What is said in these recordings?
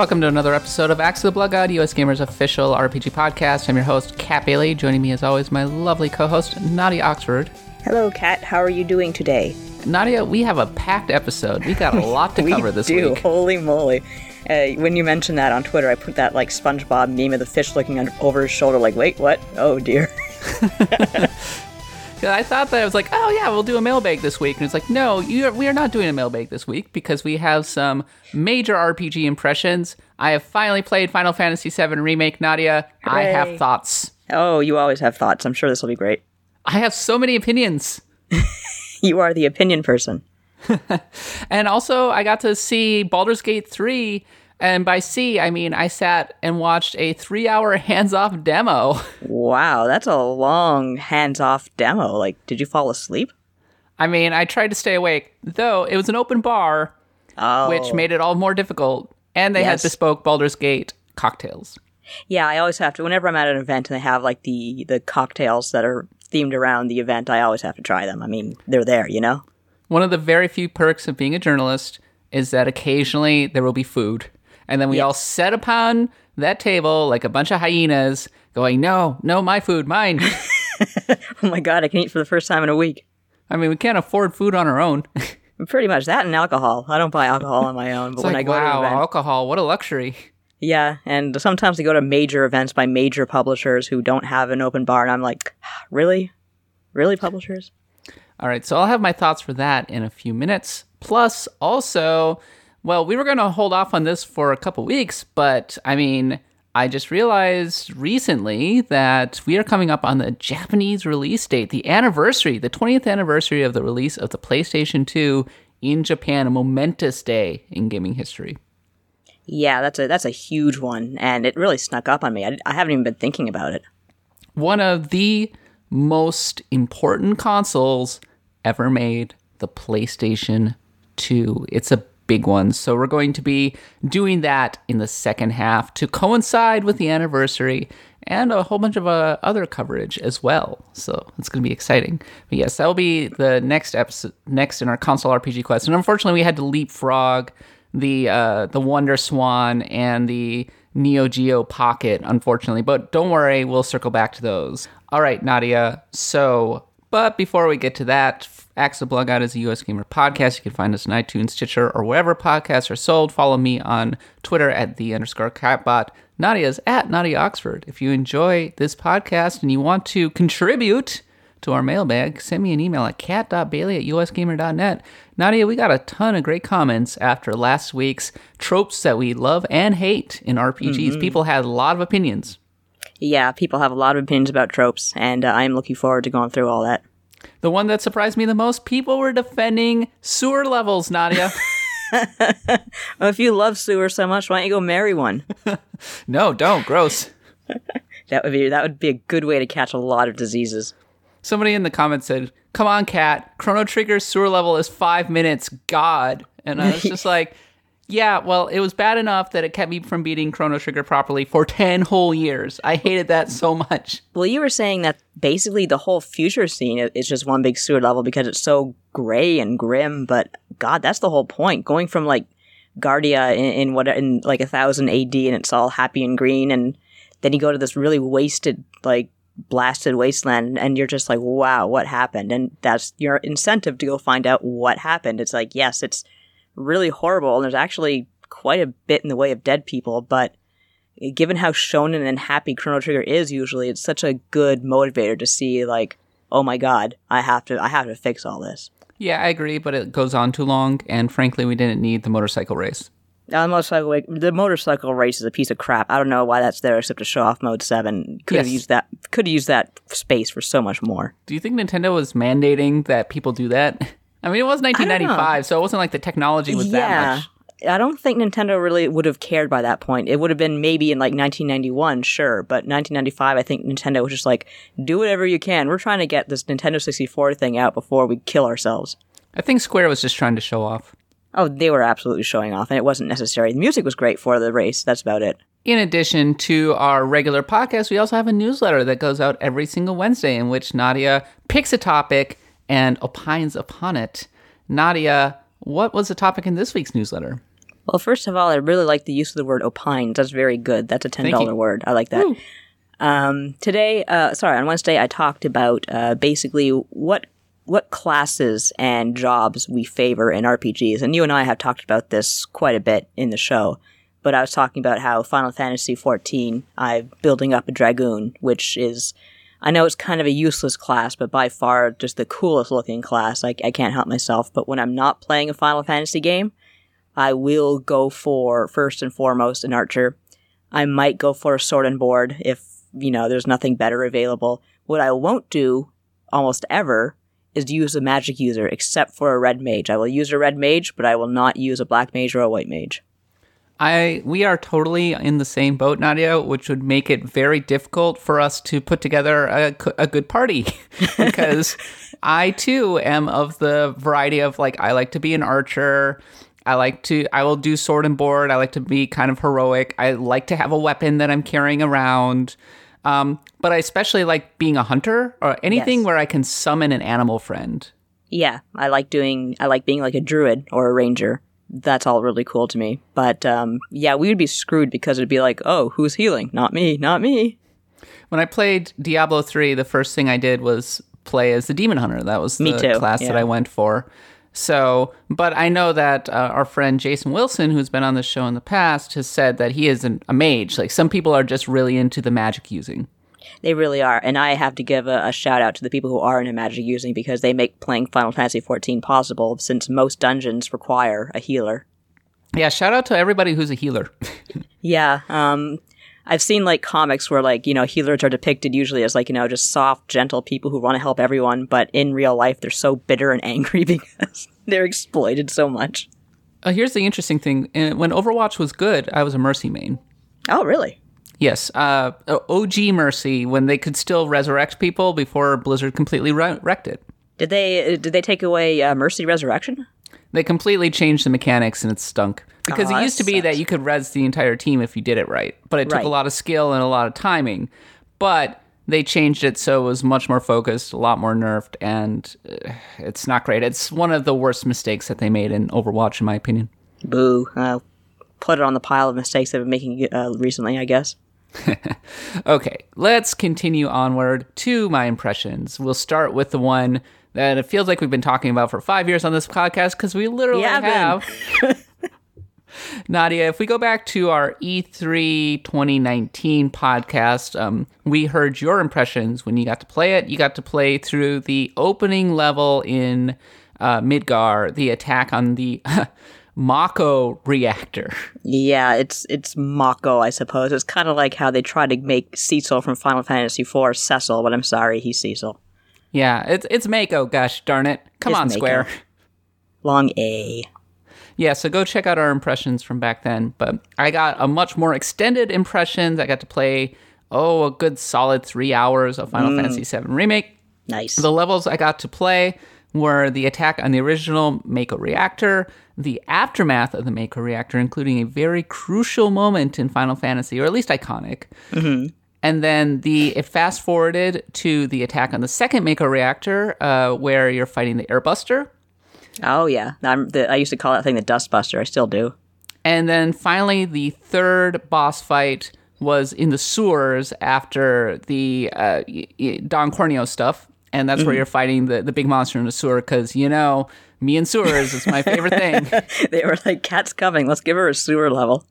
Welcome to another episode of Axe of the Blood God, US Gamers official RPG podcast. I'm your host, Kat Bailey. Joining me as always, my lovely co-host, Nadia Oxford. Hello, Kat. How are you doing today? Nadia, we have a packed episode. We got a lot to cover this do. week. Holy moly! Uh, when you mentioned that on Twitter, I put that like SpongeBob meme of the fish looking under, over his shoulder, like, "Wait, what? Oh dear." Yeah, I thought that I was like, oh yeah, we'll do a mailbag this week, and it's like, no, you are, we are not doing a mailbag this week because we have some major RPG impressions. I have finally played Final Fantasy VII Remake. Nadia, I have thoughts. oh, you always have thoughts. I'm sure this will be great. I have so many opinions. You are the opinion person. And also, I got to see Baldur's Gate 3. And by see, I mean I sat and watched a three hour hands off demo. Wow, that's a long hands-off demo. Like, did you fall asleep? I mean, I tried to stay awake, though it was an open bar, Oh, which made it all more difficult. And they Yes. had bespoke Baldur's Gate cocktails. yeah. I always have to. Whenever I'm at an event and they have like the the cocktails that are themed around the event, I always have to try them. I mean, they're there, you know. One of the very few perks of being a journalist is that occasionally there will be food. And then we all sit upon that table like a bunch of hyenas, going, No, no, my food, mine. Oh my god, I can eat for the first time in a week. I mean, we can't afford food on our own. Pretty much that and alcohol. I don't buy alcohol on my own, but when I go to wow, an event, alcohol, what a luxury. yeah, and sometimes they go to major events by major publishers who don't have an open bar, and I'm like, ah, really, really, publishers? All right, so I'll have my thoughts for that in a few minutes. Plus, also, well, we were going to hold off on this for a couple weeks, but I mean, I just realized recently that we are coming up on the Japanese release date, the anniversary, the 20th anniversary of the release of the PlayStation 2 in Japan, a momentous day in gaming history. Yeah, that's a that's a huge one, and it really snuck up on me. I, I haven't even been thinking about it. One of the most important consoles ever made, the PlayStation 2. It's a big ones. So we're going to be doing that in the second half to coincide with the anniversary and a whole bunch of uh, other coverage as well. So it's going to be exciting. But yes, that'll be the next episode next in our console RPG quest. And unfortunately, we had to leapfrog the uh, the WonderSwan and the Neo Geo Pocket, unfortunately. But don't worry, we'll circle back to those. All right, Nadia. So, but before we get to that, Axe of Blood God is a US Gamer podcast. You can find us on iTunes, Stitcher, or wherever podcasts are sold. Follow me on Twitter at the underscore katbot. Nadia's at Nadia Oxford. If you enjoy this podcast and you want to contribute to our mailbag, send me an email at kat.bailey at usgamer.net. Nadia, we got a ton of great comments after last week's tropes that we love and hate in RPGs. People had a lot of opinions. Yeah, people have a lot of opinions about tropes, and uh, I'm looking forward to going through all that. The one that surprised me the most, people were defending sewer levels, Nadia. Well, if you love sewer so much, why don't you go marry one? no, don't. Gross. That would be that would be a good way to catch a lot of diseases. Somebody in the comments said, Come on, Kat. Chrono Trigger's sewer level is five minutes. God. And I was just like, Yeah, well, it was bad enough that it kept me from beating Chrono Trigger properly for 10 whole years. I hated that so much. Well, you were saying that basically the whole future scene is just one big sewer level because it's so gray and grim. But God, that's the whole point. Going from like Guardia in, in what in like a thousand AD and it's all happy and green, and then you go to this really wasted like blasted wasteland and you're just like wow what happened and that's your incentive to go find out what happened it's like yes it's really horrible and there's actually quite a bit in the way of dead people but given how shonen and happy Chrono Trigger is usually, it's such a good motivator to see like, oh my god, I have to I have to fix all this. Yeah, I agree, but it goes on too long. And frankly, we didn't need the motorcycle race. Now, the motorcycle the motorcycle race is a piece of crap. I don't know why that's there except to show off mode seven. Could have used that could have used that space for so much more. Do you think Nintendo was mandating that people do that? I mean, it was 1995, so it wasn't like the technology was that yeah. much. I don't think Nintendo really would have cared by that point. It would have been maybe in like 1991, sure, but 1995, I think Nintendo was just like, do whatever you can. We're trying to get this Nintendo 64 thing out before we kill ourselves. I think Square was just trying to show off. Oh, they were absolutely showing off, and it wasn't necessary. The music was great for the race. That's about it. In addition to our regular podcast, we also have a newsletter that goes out every single Wednesday in which Nadia picks a topic and opines upon it. Nadia, what was the topic in this week's newsletter? Well, first of all, I really like the use of the word opine. That's very good. That's a ten Thank dollar you. word. I like that. Um, today, uh, sorry, on Wednesday, I talked about uh, basically what what classes and jobs we favor in RPGs, and you and I have talked about this quite a bit in the show. But I was talking about how Final Fantasy XIV, I'm building up a dragoon, which is, I know it's kind of a useless class, but by far just the coolest looking class. I, I can't help myself. But when I'm not playing a Final Fantasy game, I will go for first and foremost an archer. I might go for a sword and board if, you know, there's nothing better available. What I won't do almost ever is use a magic user except for a red mage. I will use a red mage, but I will not use a black mage or a white mage. I we are totally in the same boat, Nadia, which would make it very difficult for us to put together a, a good party because I too am of the variety of like I like to be an archer. I like to I will do sword and board. I like to be kind of heroic. I like to have a weapon that I'm carrying around. Um, but I especially like being a hunter or anything Yes. where I can summon an animal friend. Yeah, I like doing, I like being like a druid or a ranger. That's all really cool to me. But um, yeah, we would be screwed because it'd be like, oh, who's healing? Not me, not me. When I played Diablo 3, the first thing I did was play as the demon hunter. That was the class that. I went for. So, but I know that uh, our friend Jason Wilson, who's been on the show in the past, has said that he is an, a mage. Like some people are just really into the magic using. They really are. And I have to give a, a shout out to the people who are into magic using because they make playing Final Fantasy XIV possible since most dungeons require a healer. Yeah, shout out to everybody who's a healer. Yeah, um, I've seen like comics where like, you know, healers are depicted usually as like, you know, just soft, gentle people who want to help everyone, but in real life they're so bitter and angry because they're exploited so much. Uh, here's the interesting thing: Uh, when Overwatch was good, I was a mercy main. Oh, really? Yes, uh, OG Mercy when they could still resurrect people before Blizzard completely re- wrecked it. Did they did they take away uh, Mercy Resurrection? They completely changed the mechanics and it stunk. Because Oh, it used to be that you could res the entire team if you did it right. But it took Right. a lot of skill and a lot of timing. But they changed it so it was much more focused, a lot more nerfed, and uh, it's not great. It's one of the worst mistakes that they made in Overwatch, in my opinion. Boo. Uh, put it on the pile of mistakes they've been making uh, recently, I guess. Okay, let's continue onward to my impressions. We'll start with the one that it feels like we've been talking about for five years on this podcast because we literally Yeah, have. Nadia, if we go back to our E E3 2019 podcast, um, we heard your impressions when you got to play it. You got to play through the opening level in uh, Midgar, the attack on the Mako reactor. Yeah, it's it's Mako, I suppose. It's kind of like how they try to make Cecil from Final Fantasy IV Cecil, but I'm sorry, he's Cecil. Yeah, it's it's Mako. Gosh darn it! Come It's on, Mako. Square. Long A. Yeah, so go check out our impressions from back then. But I got a much more extended impressions. I got to play oh a good solid three hours of Final mm. Fantasy VII Remake. Nice. The levels I got to play were the attack on the original Mako reactor, the aftermath of the Mako reactor, including a very crucial moment in Final Fantasy, or at least iconic. And then the it fast forwarded to the attack on the second Mako reactor, uh, where you're fighting the Airbuster. oh yeah, I'm the, I used to call that thing the Dustbuster. I still do. And then finally, the third boss fight was in the sewers after the uh, y- y- Don Corneo stuff. And that's where you're fighting the, the big monster in the sewer because, you know, me and sewers is my favorite thing. they were like, "Kat's coming. Let's give her a sewer level."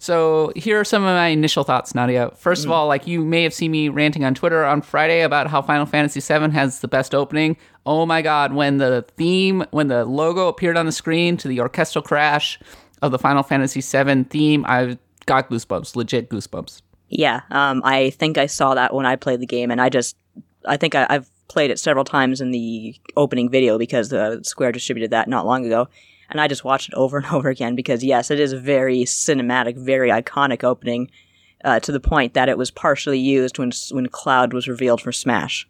So here are some of my initial thoughts, Nadia. First of all, like you may have seen me ranting on Twitter on Friday about how Final Fantasy VII has the best opening. Oh my god, when the theme, when the logo appeared on the screen to the orchestral crash of the Final Fantasy VII theme, I got goosebumps, legit goosebumps. Yeah, um, I think I saw that when I played the game, and I just, I think I, I've played it several times in the opening video because uh, Square distributed that not long ago, and I just watched it over and over again because yes, it is a very cinematic, very iconic opening, uh, to the point that it was partially used when when Cloud was revealed for Smash.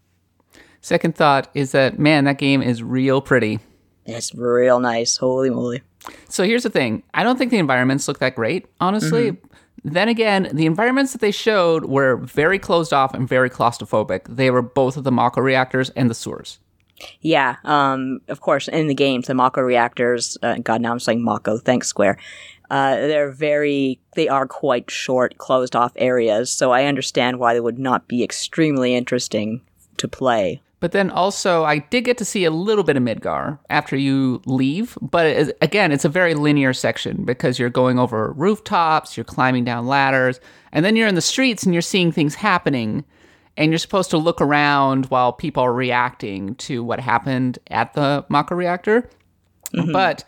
Second thought is that man, that game is real pretty. It's real nice. Holy moly! So here's the thing. I don't think the environments look that great, honestly. Then again, the environments that they showed were very closed off and very claustrophobic. They were both of the Mako reactors and the sewers. Yeah, um, of course, in the games, the Mako reactors, uh, God, now I'm saying Mako, thanks Square, Uh, they're very, they are quite short, closed off areas, so I understand why they would not be extremely interesting to play. But then also, I did get to see a little bit of Midgar after you leave. But it is, again, it's a very linear section because you're going over rooftops, you're climbing down ladders, and then you're in the streets and you're seeing things happening. And you're supposed to look around while people are reacting to what happened at the Mako reactor. Mm-hmm. But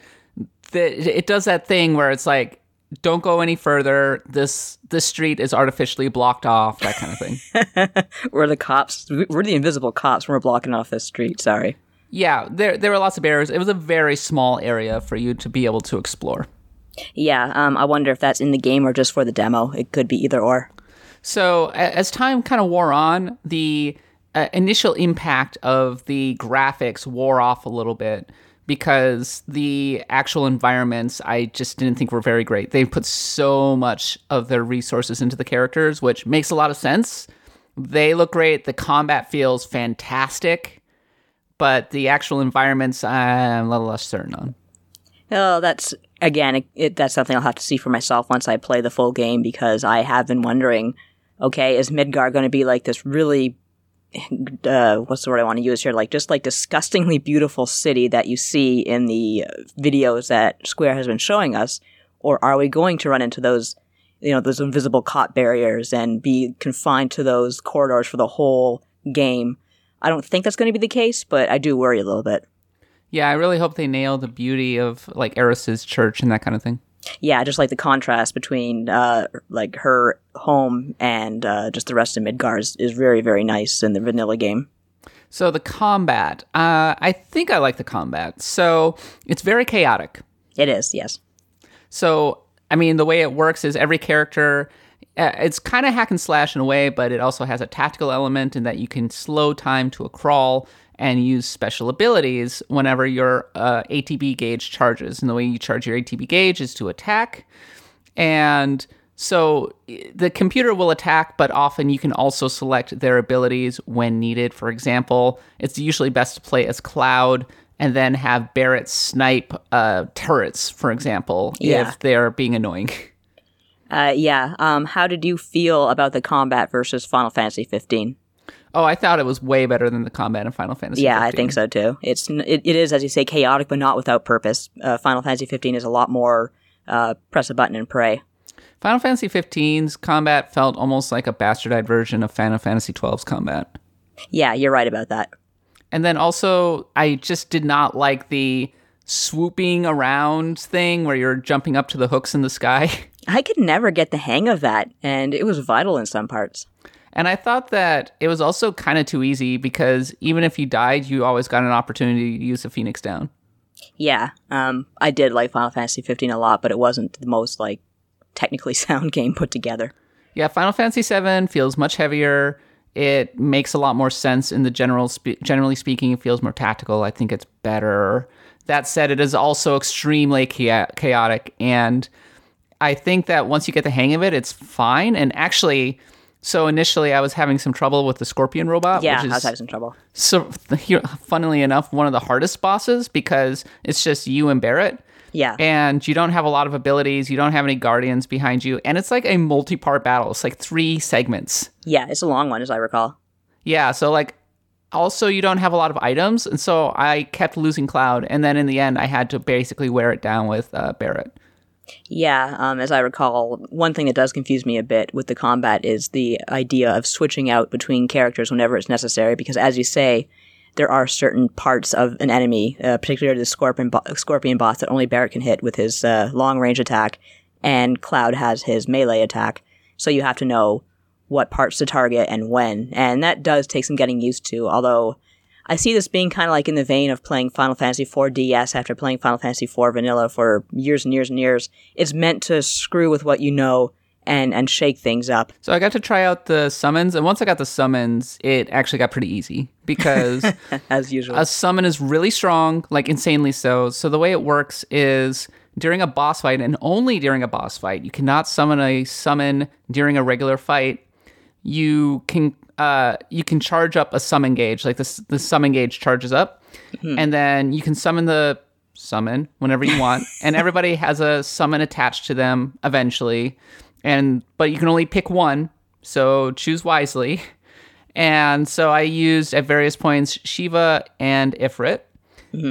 the, it does that thing where it's like, don't go any further. This this street is artificially blocked off. That kind of thing. We're the cops. We're the invisible cops. We're blocking off this street. Sorry. Yeah, there there were lots of barriers. It was a very small area for you to be able to explore. Yeah, um, I wonder if that's in the game or just for the demo. It could be either or. So as time kind of wore on, the uh, initial impact of the graphics wore off a little bit because the actual environments I just didn't think were very great. They put so much of their resources into the characters, which makes a lot of sense. They look great. The combat feels fantastic, but the actual environments I'm a little less certain on. Oh, that's again, it, it, that's something I'll have to see for myself once I play the full game because I have been wondering. Okay, is Midgar going to be like this really uh, what's the word I want to use here? Like just like disgustingly beautiful city that you see in the uh, videos that Square has been showing us, or are we going to run into those, you know, those invisible caught barriers and be confined to those corridors for the whole game? I don't think that's going to be the case, but I do worry a little bit. Yeah, I really hope they nail the beauty of like Eris's church and that kind of thing. Yeah, just like the contrast between uh, like her home and uh, just the rest of Midgar is, is very very nice in the vanilla game. So the combat, uh, I think I like the combat. So it's very chaotic. It is, yes. So I mean, the way it works is every character. Uh, it's kind of hack and slash in a way, but it also has a tactical element in that you can slow time to a crawl and use special abilities whenever your uh, ATB gauge charges. And the way you charge your ATB gauge is to attack. And so the computer will attack, but often you can also select their abilities when needed. For example, it's usually best to play as Cloud and then have Barrett snipe uh, turrets, for example, Yeah. if they're being annoying. Uh, yeah. Um, how did you feel about the combat versus Final Fantasy 15? Oh, I thought it was way better than the combat in Final Fantasy. Yeah, I think so too. It's it, it is as you say chaotic, but not without purpose. Uh, Final Fantasy 15 is a lot more uh, press a button and pray. Final Fantasy 15's combat felt almost like a bastardized version of Final Fantasy 12's combat. Yeah, you're right about that. And then also, I just did not like the swooping around thing where you're jumping up to the hooks in the sky. I could never get the hang of that, and it was vital in some parts. And I thought that it was also kind of too easy because even if you died, you always got an opportunity to use the Phoenix down. Yeah, um, I did like Final Fantasy 15 a lot, but it wasn't the most like technically sound game put together. Yeah, Final Fantasy VII feels much heavier. It makes a lot more sense in the general. Spe- generally speaking, it feels more tactical. I think it's better. That said, it is also extremely cha- chaotic, and I think that once you get the hang of it, it's fine. And actually, so initially, I was having some trouble with the Scorpion robot. Yeah, which I was having some trouble. so funnily enough, one of the hardest bosses because it's just you and Barrett. Yeah, And you don't have a lot of abilities. You don't have any guardians behind you. And it's like a multi part battle. It's like three segments. yeah, it's a long one as I recall. Yeah. So, like, also, you don't have a lot of items. And so I kept losing Cloud. And then in the end, I had to basically wear it down with uh, Barrett. Yeah, um, as I recall, one thing that does confuse me a bit with the combat is the idea of switching out between characters whenever it's necessary, because as you say, there are certain parts of an enemy, uh, particularly the scorpion, bo- scorpion boss that only Barrett can hit with his uh, long range attack, and Cloud has his melee attack. So you have to know what parts to target and when, and that does take some getting used to. Although I see this being kind of like in the vein of playing Final Fantasy IV DS after playing Final Fantasy IV Vanilla for years and years and years. It's meant to screw with what you know and and shake things up. So I got to try out the summons. And once I got the summons, it actually got pretty easy because As usual. a summon is really strong, like insanely so. So the way it works is during a boss fight, and only during a boss fight, you cannot summon a summon during a regular fight. You can uh, you can charge up a summon gauge, like this the summon gauge charges up, and then you can summon the summon whenever you want, and everybody has a summon attached to them eventually. And but you can only pick one, so choose wisely. And so I used at various points Shiva and Ifrit.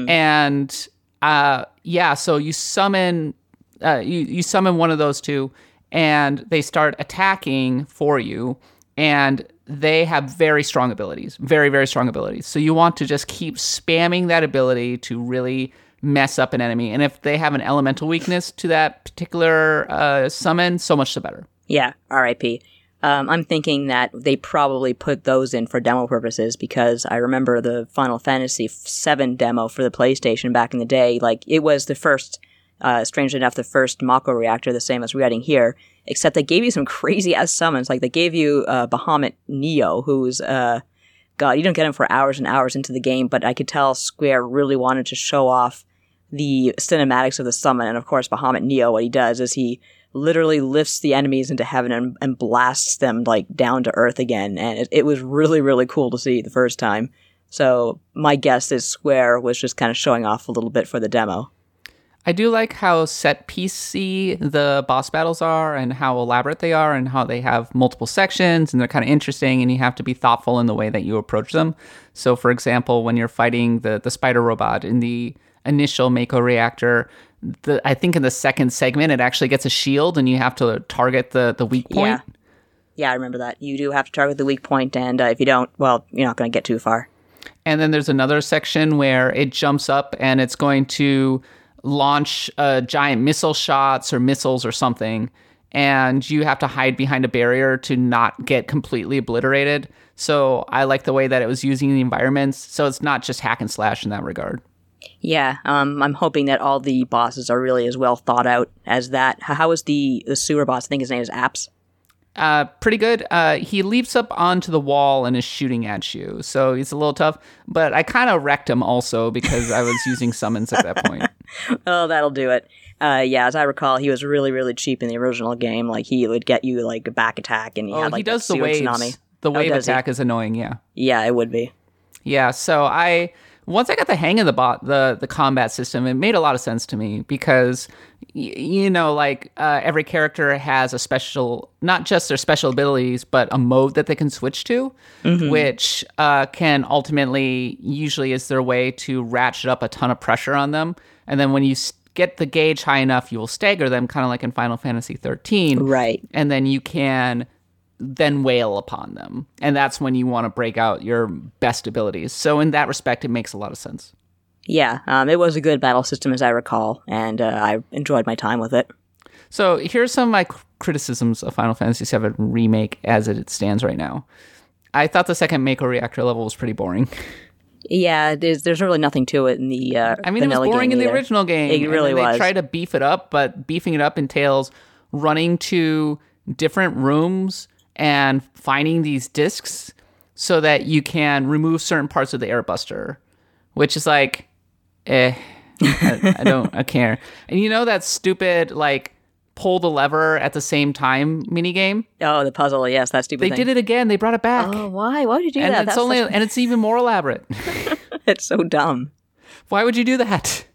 And uh, yeah, so you summon uh, you, you summon one of those two, and they start attacking for you, and they have very strong abilities, very very strong abilities. So you want to just keep spamming that ability to really mess up an enemy, and if they have an elemental weakness to that particular uh, summon, so much the better. Yeah, RIP. Um, I'm thinking that they probably put those in for demo purposes because I remember the Final Fantasy VII demo for the PlayStation back in the day. Like, it was the first, uh, strangely enough, the first Mako reactor, the same as we're getting here, except they gave you some crazy ass summons. Like, they gave you uh, Bahamut Neo, who's, uh, God, you don't get him for hours and hours into the game, but I could tell Square really wanted to show off the cinematics of the summon. And of course, Bahamut Neo, what he does is he literally lifts the enemies into heaven and, and blasts them like down to earth again. And it, it was really, really cool to see the first time. So my guess is Square was just kind of showing off a little bit for the demo. I do like how set piecey the boss battles are and how elaborate they are and how they have multiple sections and they're kind of interesting and you have to be thoughtful in the way that you approach them. So for example, when you're fighting the the spider robot in the initial Mako reactor, the I think in the second segment it actually gets a shield and you have to target the the weak point. Yeah. Yeah, I remember that. You do have to target the weak point, and uh, if you don't, well, you're not going to get too far. And then there's another section where it jumps up and it's going to launch uh, giant missile shots or missiles or something. And you have to hide behind a barrier to not get completely obliterated. So I like the way that it was using the environments. So it's not just hack and slash in that regard. Yeah, um, I'm hoping that all the bosses are really as well thought out as that. How is the the sewer boss? I think his name is Aps. Uh, pretty good. Uh, he leaps up onto the wall and is shooting at you. So he's a little tough. But I kind of wrecked him also because I was using summons at that point. Oh, that'll do it. Uh, yeah, as I recall, he was really, really cheap in the original game. Like he would get you like a back attack, and he Oh, had like he does the waves. tsunami. The Oh, wave he? attack is annoying, yeah. Yeah, it would be. Yeah, so I once I got the hang of the bot the the combat system, it made a lot of sense to me because you know, like uh, every character has a special, not just their special abilities, but a mode that they can switch to, which uh, can ultimately usually is their way to ratchet up a ton of pressure on them, and then when you get the gauge high enough, you will stagger them, kind of like in Final Fantasy 13, Right. and then you can then wail upon them. And that's when you want to break out your best abilities. So, in that respect, it makes a lot of sense. Yeah, um, it was a good battle system as I recall, and uh, I enjoyed my time with it. So, here's some of my criticisms of Final Fantasy VII Remake as it stands right now. I thought the second Mako reactor level was pretty boring. Yeah, there's there's really nothing to it in the. Uh, I mean, it was boring in the either. original game. It and really then they was. tried to beef it up, but beefing it up entails running to different rooms and finding these discs so that you can remove certain parts of the airbuster, which is like, eh, I, I don't, I care. And you know that stupid like pull the lever at the same time mini game? Oh, the puzzle. Yes, that stupid They thing. did it again. They brought it back, Oh, why? Why would you do and that? it's That's only such- and it's even more elaborate. it's so dumb. Why would you do that?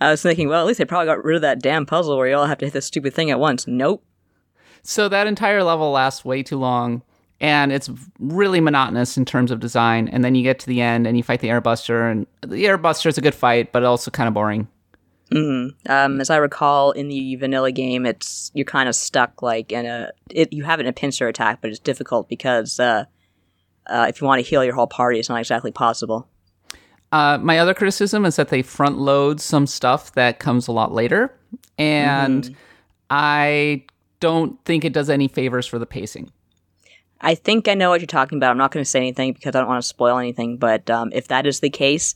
I was thinking, well, at least they probably got rid of that damn puzzle where you all have to hit this stupid thing at once. Nope. So that entire level lasts way too long and it's really monotonous in terms of design. And then you get to the end and you fight the airbuster and the airbuster is a good fight, but also kind of boring. Um, as I recall, in the vanilla game, it's you're kind of stuck like in a. It, you have it in a pincer attack, but it's difficult because uh, uh, if you want to heal your whole party, it's not exactly possible. Uh, my other criticism is that they front load some stuff that comes a lot later. And I don't think it does any favors for the pacing. I think I know what you're talking about. I'm not going to say anything because I don't want to spoil anything. But um, if that is the case,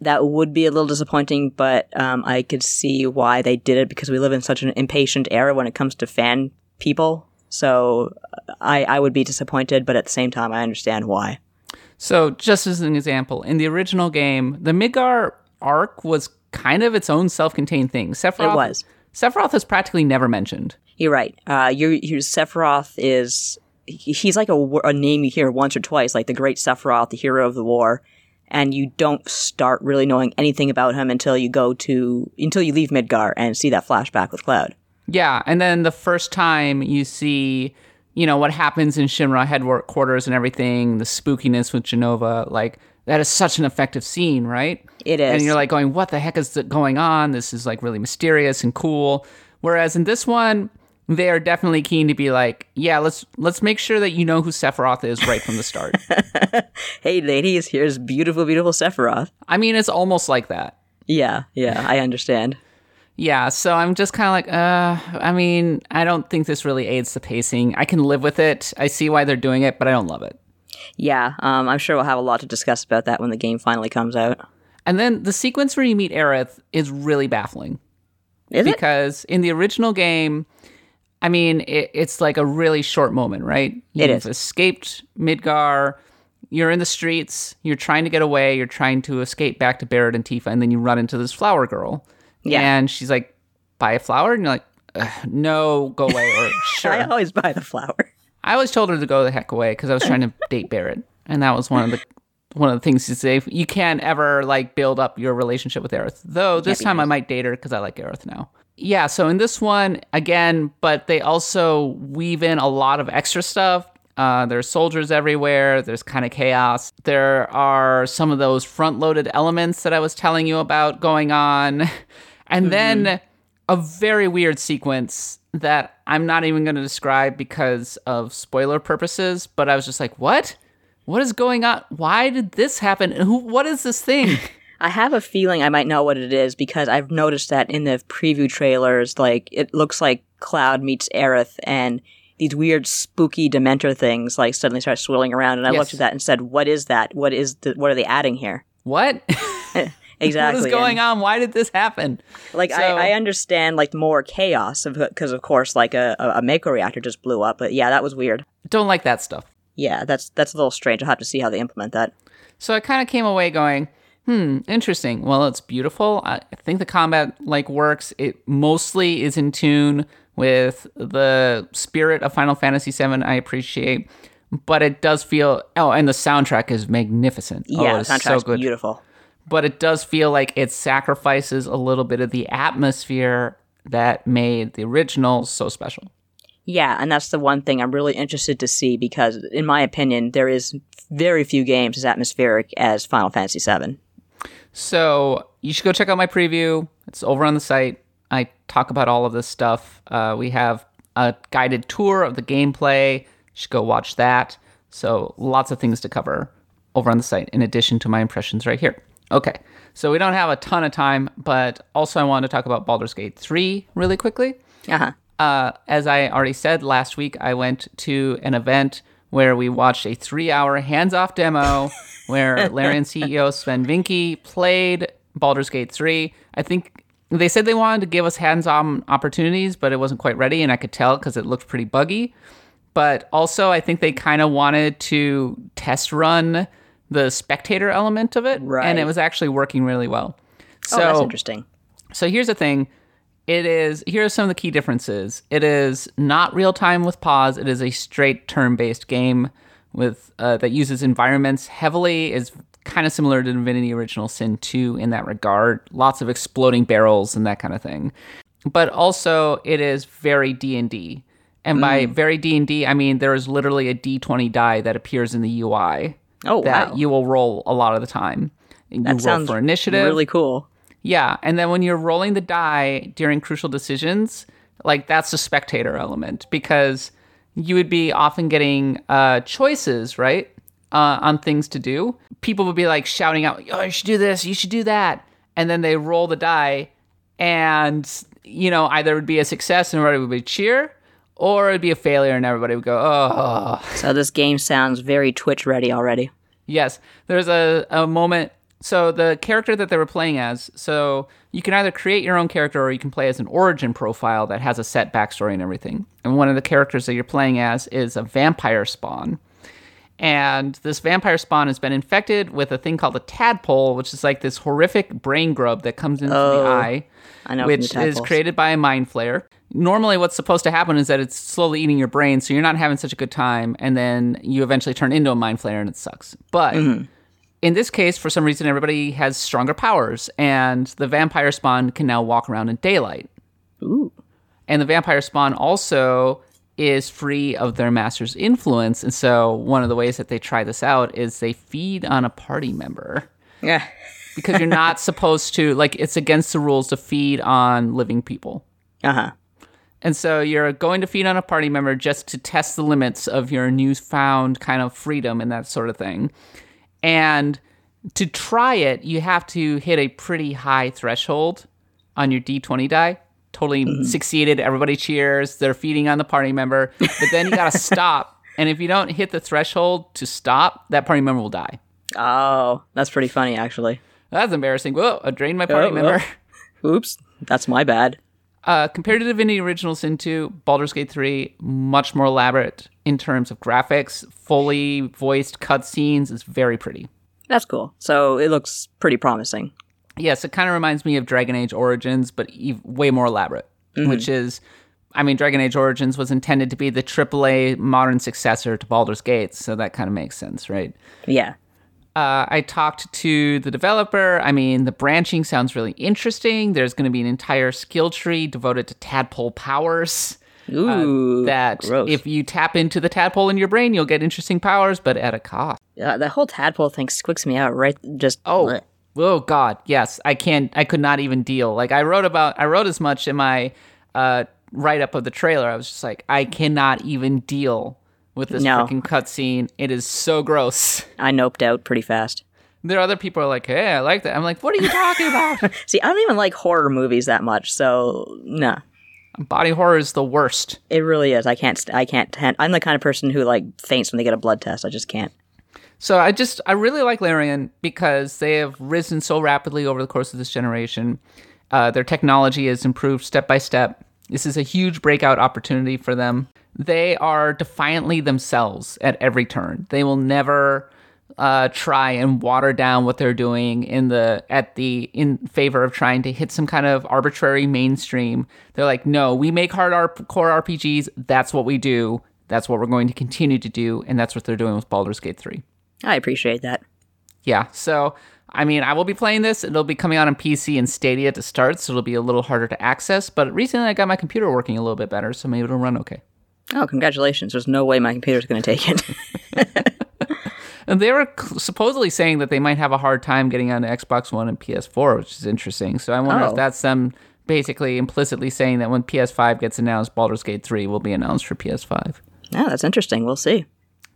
that would be a little disappointing. But um, I could see why they did it because we live in such an impatient era when it comes to fan people. So uh, I, I would be disappointed, but at the same time, I understand why. So, just as an example, in the original game, the Midgar arc was kind of its own self-contained thing. Sephiroth, It was. Sephiroth is practically never mentioned. You're right. Uh, your your Sephiroth is he's like a, a name you hear once or twice, like the Great Sephiroth, the hero of the war, and you don't start really knowing anything about him until you go to until you leave Midgar and see that flashback with Cloud. Yeah, and then the first time you see, you know, what happens in Shinra headquarters and everything, the spookiness with Jenova, like that is such an effective scene, right? It is. And you're like going, what the heck is going on? This is like really mysterious and cool. Whereas in this one, they are definitely keen to be like, yeah, let's let's make sure that you know who Sephiroth is right from the start. hey, ladies, here's beautiful, beautiful Sephiroth. I mean, it's almost like that. Yeah, yeah, I understand. Yeah, so I'm just kind of like, uh, I mean, I don't think this really aids the pacing. I can live with it. I see why they're doing it, but I don't love it. Yeah, um, I'm sure we'll have a lot to discuss about that when the game finally comes out. And then the sequence where you meet Aerith is really baffling. Is it? because in the original game, I mean, it, it's like a really short moment, right? It You've is. escaped Midgar. You're in the streets. You're trying to get away. You're trying to escape back to Barrett and Tifa, and then you run into this flower girl. Yeah. And she's like, "Buy a flower," and you're like, "No, go away." Or sure. I always buy the flower. I always told her to go the heck away because I was trying to date Barrett, and that was one of the one of the things to say. You can't ever like build up your relationship with Aerith. Though this time I might date her because I like Aerith now. Yeah, so in this one again, but they also weave in a lot of extra stuff. Uh, there's soldiers everywhere. There's kind of chaos. There are some of those front-loaded elements that I was telling you about going on, and then a very weird sequence that I'm not even going to describe because of spoiler purposes. But I was just like, "What? What is going on? Why did this happen? And Who? What is this thing?" I have a feeling I might know what it is because I've noticed that in the preview trailers, like it looks like Cloud meets Aerith and these weird spooky Dementor things like suddenly start swirling around. And I Yes. looked at that and said, "What is that? What is the? What are they adding here?" what? Exactly. what is going And, on? Why did this happen? Like So- I, I understand like more chaos because of course like a, a, a Mako reactor just blew up, but yeah, that was weird. Don't like that stuff. Yeah, that's that's a little strange. I'll have to see how they implement that. So I kind of came away going, hmm, interesting. Well, it's beautiful. I think the combat like works. It mostly is in tune with the spirit of Final Fantasy VII. I appreciate, but it does feel. Oh, and the soundtrack is magnificent. oh, Yeah, it's the soundtrack's so good. beautiful. But it does feel like it sacrifices a little bit of the atmosphere that made the original so special. Yeah, and that's the one thing I'm really interested to see because, in my opinion, there is very few games as atmospheric as Final Fantasy VII. So you should go check out my preview. It's over on the site. I talk about all of this stuff. Uh, we have a guided tour of the gameplay. You should go watch that. So lots of things to cover over on the site in addition to my impressions right here. Okay, so we don't have a ton of time, but also I want to talk about Baldur's Gate 3 really quickly. Uh huh. Uh, as I already said last week, I went to an event where we watched a three-hour hands-off demo where Larian CEO Swen Vincke played Baldur's Gate 3. I think they said they wanted to give us hands-on opportunities, but it wasn't quite ready, and I could tell because it looked pretty buggy. But also, I think they kind of wanted to test run the spectator element of it, and it was actually working really well. So oh, that's interesting. so here's the thing. It is here are some of the key differences. It is not real time with pause. It is a straight turn based game with uh, that uses environments heavily. is kind of similar to Divinity Original Sin 2 in that regard. Lots of exploding barrels and that kind of thing. But also it is very D&D. And by very D&D, I mean there is literally a D20 die that appears in the UI Oh, that wow. you will roll a lot of the time. You that roll sounds for initiative. really cool. Yeah, and then when you're rolling the die during crucial decisions, like that's the spectator element because you would be often getting uh, choices, right, uh, on things to do. People would be like shouting out, "Oh, you should do this, you should do that," and then they roll the die, and you know either it would be a success and everybody would be cheer, or it'd be a failure and everybody would go, "Oh." So this game sounds very Twitch ready already. Yes, there's a, a moment. So the character that they were playing as, so you can either create your own character or you can play as an origin profile that has a set backstory and everything. And one of the characters that you're playing as is a vampire spawn. And this vampire spawn has been infected with a thing called a tadpole, which is like this horrific brain grub that comes into the Oh, eye I know which the is created by a mind flayer. Normally, what's supposed to happen is that it's slowly eating your brain, so you're not having such a good time, and then you eventually turn into a mind flayer and it sucks. But Mm-hmm. In this case, for some reason, everybody has stronger powers, and the vampire spawn can now walk around in daylight. Ooh. And the vampire spawn also is free of their master's influence. And so, one of the ways that they try this out is they feed on a party member Yeah. because you're not supposed to, like, it's against the rules to feed on living people. Uh huh. And so you're going to feed on a party member just to test the limits of your newfound kind of freedom and that sort of thing. And to try it, you have to hit a pretty high threshold on your D20 die. Totally mm-hmm. succeeded. Everybody cheers. They're feeding on the party member. But then you got to stop. And if you don't hit the threshold to stop, that party member will die. Oh, that's pretty funny, actually. That's embarrassing. Whoa, I drained my party Oh, member. Oh. Oops. That's my bad. Uh, compared to Divinity Original Sin 2, Baldur's Gate 3, much more elaborate in terms of graphics. Fully voiced cutscenes is very pretty. That's cool. So it looks pretty promising. Yes, it kind of reminds me of Dragon Age Origins, but ev- way more elaborate. Which is, I mean, Dragon Age Origins was intended to be the AAA modern successor to Baldur's Gate, so that kind of makes sense, right? Yeah. Uh, I talked to the developer. I mean, the branching sounds really interesting. There's going to be an entire skill tree devoted to tadpole powers. Ooh. that gross. if you tap into the tadpole in your brain, you'll get interesting powers, but at a cost. Yeah, the whole tadpole thing squicks me out right just Oh, bleh. oh God, yes, I can't. I could not even deal. Like I wrote about, I wrote as much in my uh, write up of the trailer. I was just like, I cannot even deal with this No. freaking cutscene. It is so gross. I noped out pretty fast. There are other people who are like, hey, I like that. I'm like, what are you talking about? See, I don't even like horror movies that much, so nah. Body horror is the worst. It really is. I can't. I can't. I'm the kind of person who like faints when they get a blood test. I just can't. So I just I really like Larian because they have risen so rapidly over the course of this generation. Uh, their technology has improved step by step. This is a huge breakout opportunity for them. They are defiantly themselves at every turn. They will never uh, try and water down what they're doing in the at the in favor of trying to hit some kind of arbitrary mainstream. They're like, no, we make hard R- core RPGs. That's what we do. That's what we're going to continue to do, and that's what they're doing with Baldur's Gate three. I appreciate that. Yeah. So, I mean, I will be playing this. It'll be coming out on PC and Stadia to start, so it'll be a little harder to access. But recently, I got my computer working a little bit better, so maybe it'll run okay. Oh, congratulations! There's no way my computer's going to take it. And they were supposedly saying that they might have a hard time getting onto Xbox One and PS4, which is interesting. So I wonder Oh. if that's them basically implicitly saying that when PS5 gets announced, Baldur's Gate 3 will be announced for PS5. oh, that's interesting. We'll see.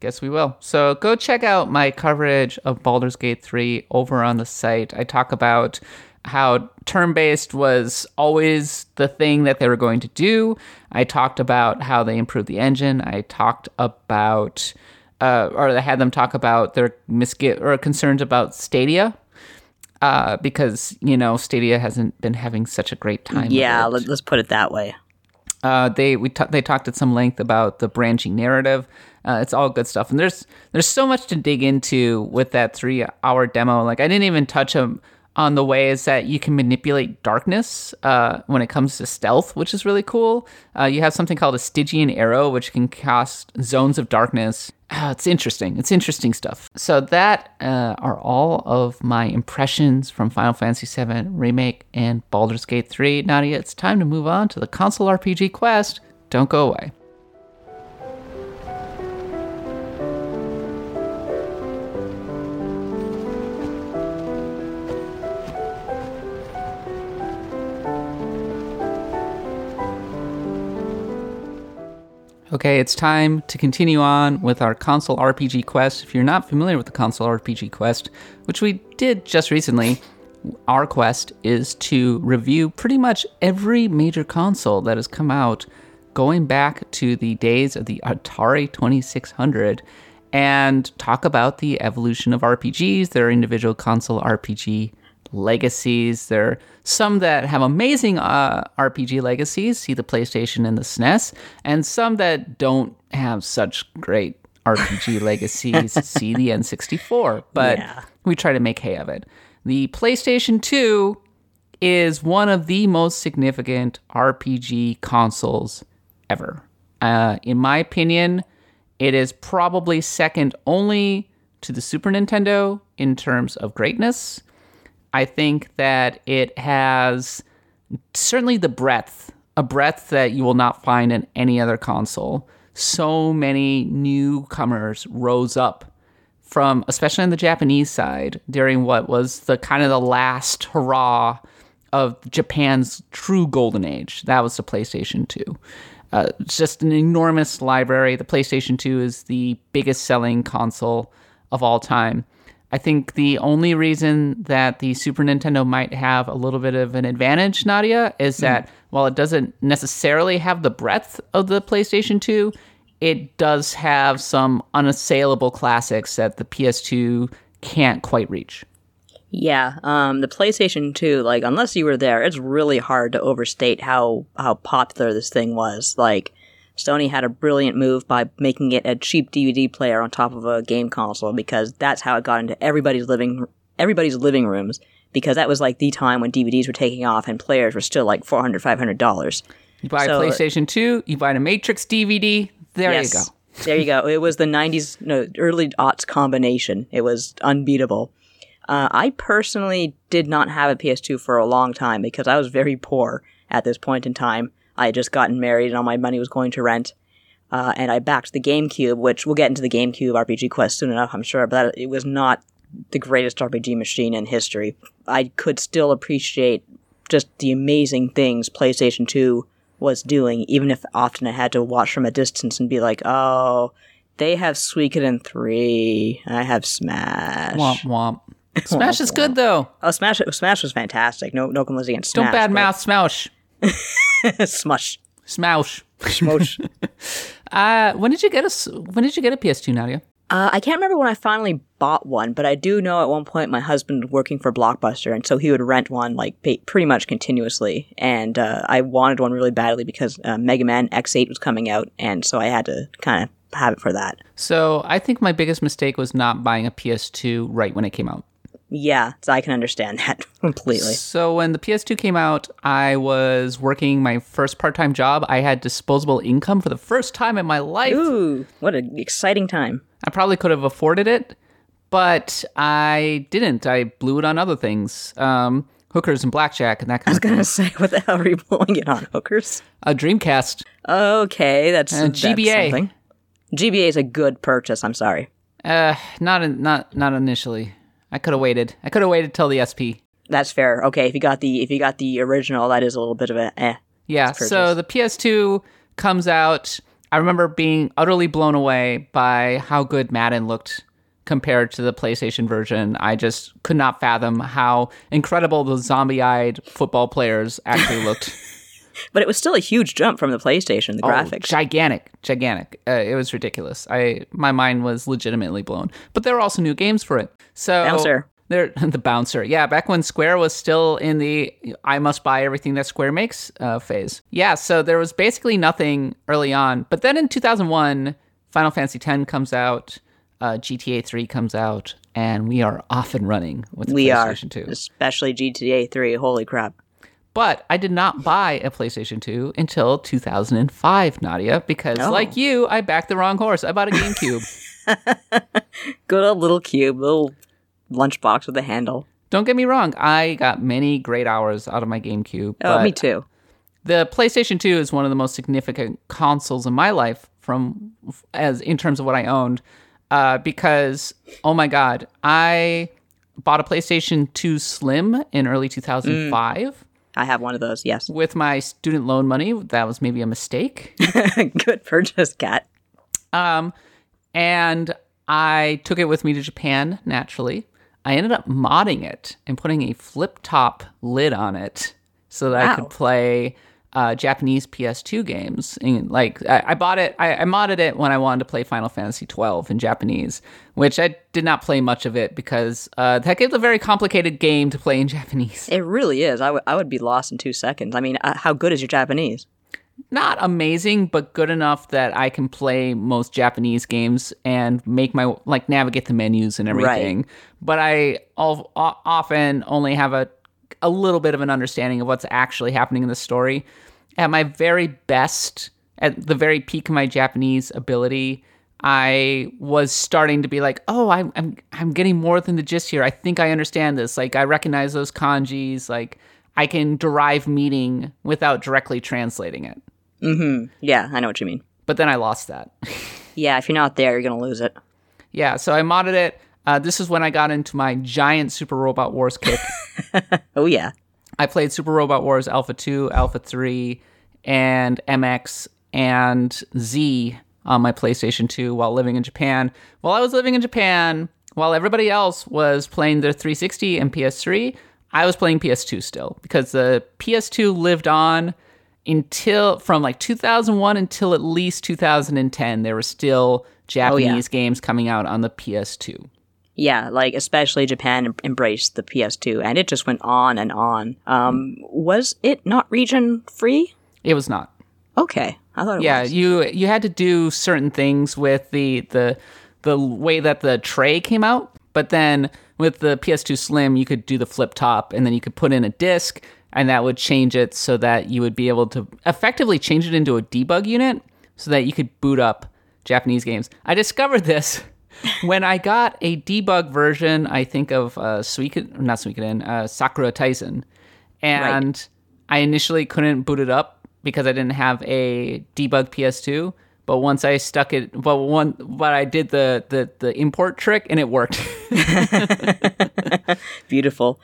Guess we will. So go check out my coverage of Baldur's Gate 3 over on the site. I talk about how turn based was always the thing that they were going to do. I talked about how they improved the engine. I talked about, uh, or I had them talk about their misgi- or concerns about Stadia. Uh, because you know Stadia hasn't been having such a great time. Yeah, let's put it that way. Uh, they we ta- they talked at some length about the branching narrative. Uh, it's all good stuff, and there's there's so much to dig into with that three hour demo. Like I didn't even touch them on the ways that you can manipulate darkness uh, when it comes to stealth, which is really cool. Uh, you have something called a Stygian arrow, which can cast zones of darkness. Uh, it's interesting. It's interesting stuff. So that uh, are all of my impressions from Final Fantasy VII Remake and Baldur's Gate 3. Nadia, it's time to move on to the console RPG quest. Don't go away. Okay, it's time to continue on with our console RPG quest. If you're not familiar with the console RPG quest, which we did just recently, our quest is to review pretty much every major console that has come out going back to the days of the Atari 2600 and talk about the evolution of RPGs, their individual console RPG legacies. There are some that have amazing uh, RPG legacies, see the PlayStation and the SNES, and some that don't have such great RPG legacies, see the N64. But Yeah. we try to make hay of it. The PlayStation 2 is one of the most significant RPG consoles ever. Uh, in my opinion, it is probably second only to the Super Nintendo in terms of greatness. I think that it has certainly the breadth, a breadth that you will not find in any other console. So many newcomers rose up from, especially on the Japanese side, during what was the kind of the last hurrah of Japan's true golden age. That was the PlayStation 2. Uh, it's just an enormous library. The PlayStation 2 is the biggest selling console of all time. I think the only reason that the Super Nintendo might have a little bit of an advantage, Nadia, is that while it doesn't necessarily have the breadth of the PlayStation 2, it does have some unassailable classics that the PS2 can't quite reach. Yeah, um, the PlayStation 2, like, unless you were there, it's really hard to overstate how, how popular this thing was. Like, Sony had a brilliant move by making it a cheap DVD player on top of a game console because that's how it got into everybody's living, everybody's living rooms because that was like the time when DVDs were taking off and players were still like 400 $500. You buy So- a PlayStation 2, you buy a Matrix DVD, there Yes. you go. there you go. It was the 90s, no, early aughts combination. It was unbeatable. Uh, I personally did not have a PS2 for a long time because I was very poor at this point in time. I had just gotten married and all my money was going to rent. Uh, and I backed the GameCube, which we'll get into the GameCube RPG Quest soon enough, I'm sure, but that, it was not the greatest RPG machine in history. I could still appreciate just the amazing things PlayStation 2 was doing, even if often I had to watch from a distance and be like, oh, they have Suikoden 3, I have Smash. Womp womp. Smash is good though. Oh, Smash, Smash was fantastic. No, no complaints against Smash. Don't badmouth Smash. Smush. Smash. Smosh. Uh, when did you get a When did you get a PS2, Nadia? Uh, I can't remember when I finally bought one, but I do know at one point my husband was working for Blockbuster, and so he would rent one like pay- pretty much continuously. And uh, I wanted one really badly because uh, Mega Man X8 was coming out, and so I had to kind of have it for that. So I think my biggest mistake was not buying a PS2 right when it came out. Yeah, so I can understand that completely. So when the PS2 came out, I was working my first part-time job. I had disposable income for the first time in my life. Ooh, what an exciting time! I probably could have afforded it, but I didn't. I blew it on other things. Um, hookers and blackjack and that kind of thing. I was gonna say, what the hell are you blowing it on, hookers? A Dreamcast. Okay, that's, that's GBA. something. GBA is a good purchase. I'm sorry. Uh, not in, not not initially. I could have waited. I could have waited till the SP. That's fair. Okay, if you got the if you got the original, that is a little bit of a eh. Yeah, so the PS2 comes out. I remember being utterly blown away by how good Madden looked compared to the PlayStation version. I just could not fathom how incredible the zombie eyed football players actually looked. But it was still a huge jump from the PlayStation. The Oh, graphics. gigantic, gigantic. Uh, it was ridiculous. I my mind was legitimately blown. But there were also new games for it. So Bouncer. There, the bouncer. Yeah, back when Square was still in the I must buy everything that Square makes uh, phase. Yeah, so there was basically nothing early on. But then in 2001, Final Fantasy X comes out, uh, GTA 3 comes out, and we are off and running with the we are, PlayStation 2. especially GTA Three. Holy crap! But I did not buy a PlayStation 2 until 2005, Nadia, because Oh. like you, I backed the wrong horse. I bought a GameCube. Good old little cube, little lunchbox with a handle. Don't get me wrong, I got many great hours out of my GameCube. Oh, but me too. The PlayStation 2 is one of the most significant consoles in my life from as in terms of what I owned uh, because oh my god, I bought a PlayStation 2 Slim in early 2005 I have one of those. Yes, with my student loan money. That was maybe a mistake. good purchase, Kat. Um, and I took it with me to Japan naturally. I ended up modding it and putting a flip top lid on it so that I could play uh, Japanese PS2 games. And like I, I bought it, I, I modded it when I wanted to play Final Fantasy 12 in Japanese, which I did not play much of it because uh, that gives a very complicated game to play in Japanese. It really is. I would be lost in two seconds. I mean, uh, how good is your Japanese? not amazing, but good enough that I can play most Japanese games and make my like navigate the menus and everything. But I al- often only have a a little bit of an understanding of what's actually happening in the story. At my very best, at the very peak of my Japanese ability, I was starting to be like, oh, I'm I'm I'm getting more than the gist here. I think I understand this. Like I recognize those kanjis. Like I can derive meaning without directly translating it. Hmm. Yeah, I know what you mean. But then I lost that. Yeah, if you're not there, you're gonna lose it. yeah, so I modded it. Uh, this is when I got into my giant Super Robot Wars kick. Oh yeah. I played Super Robot Wars Alpha 2, Alpha 3, and MX and Z on my PlayStation 2 while living in Japan. While I was living in Japan, while everybody else was playing their 360 and PS3, I was playing PS2 still because the PS2 lived on until from like 2001 until at least 2010. There were still Japanese games coming out on the PS2. Yeah, like especially Japan embraced the PS2, and it just went on and on. Um, was it not region free? It was not. Okay, I thought it was. yeah was. you you had to do certain things with the the the way that the tray came out but then with the ps2 slim you could do the flip top and then you could put in a disc and that would change it so that you would be able to effectively change it into a debug unit so that you could boot up japanese games i discovered this when i got a debug version i think of uh Suikoden, not Suikoden, uh Sakura Taisen and I initially couldn't boot it up because I didn't have a debug PS2. But once I stuck it, but one, but I did the the the import trick and it worked. Beautiful.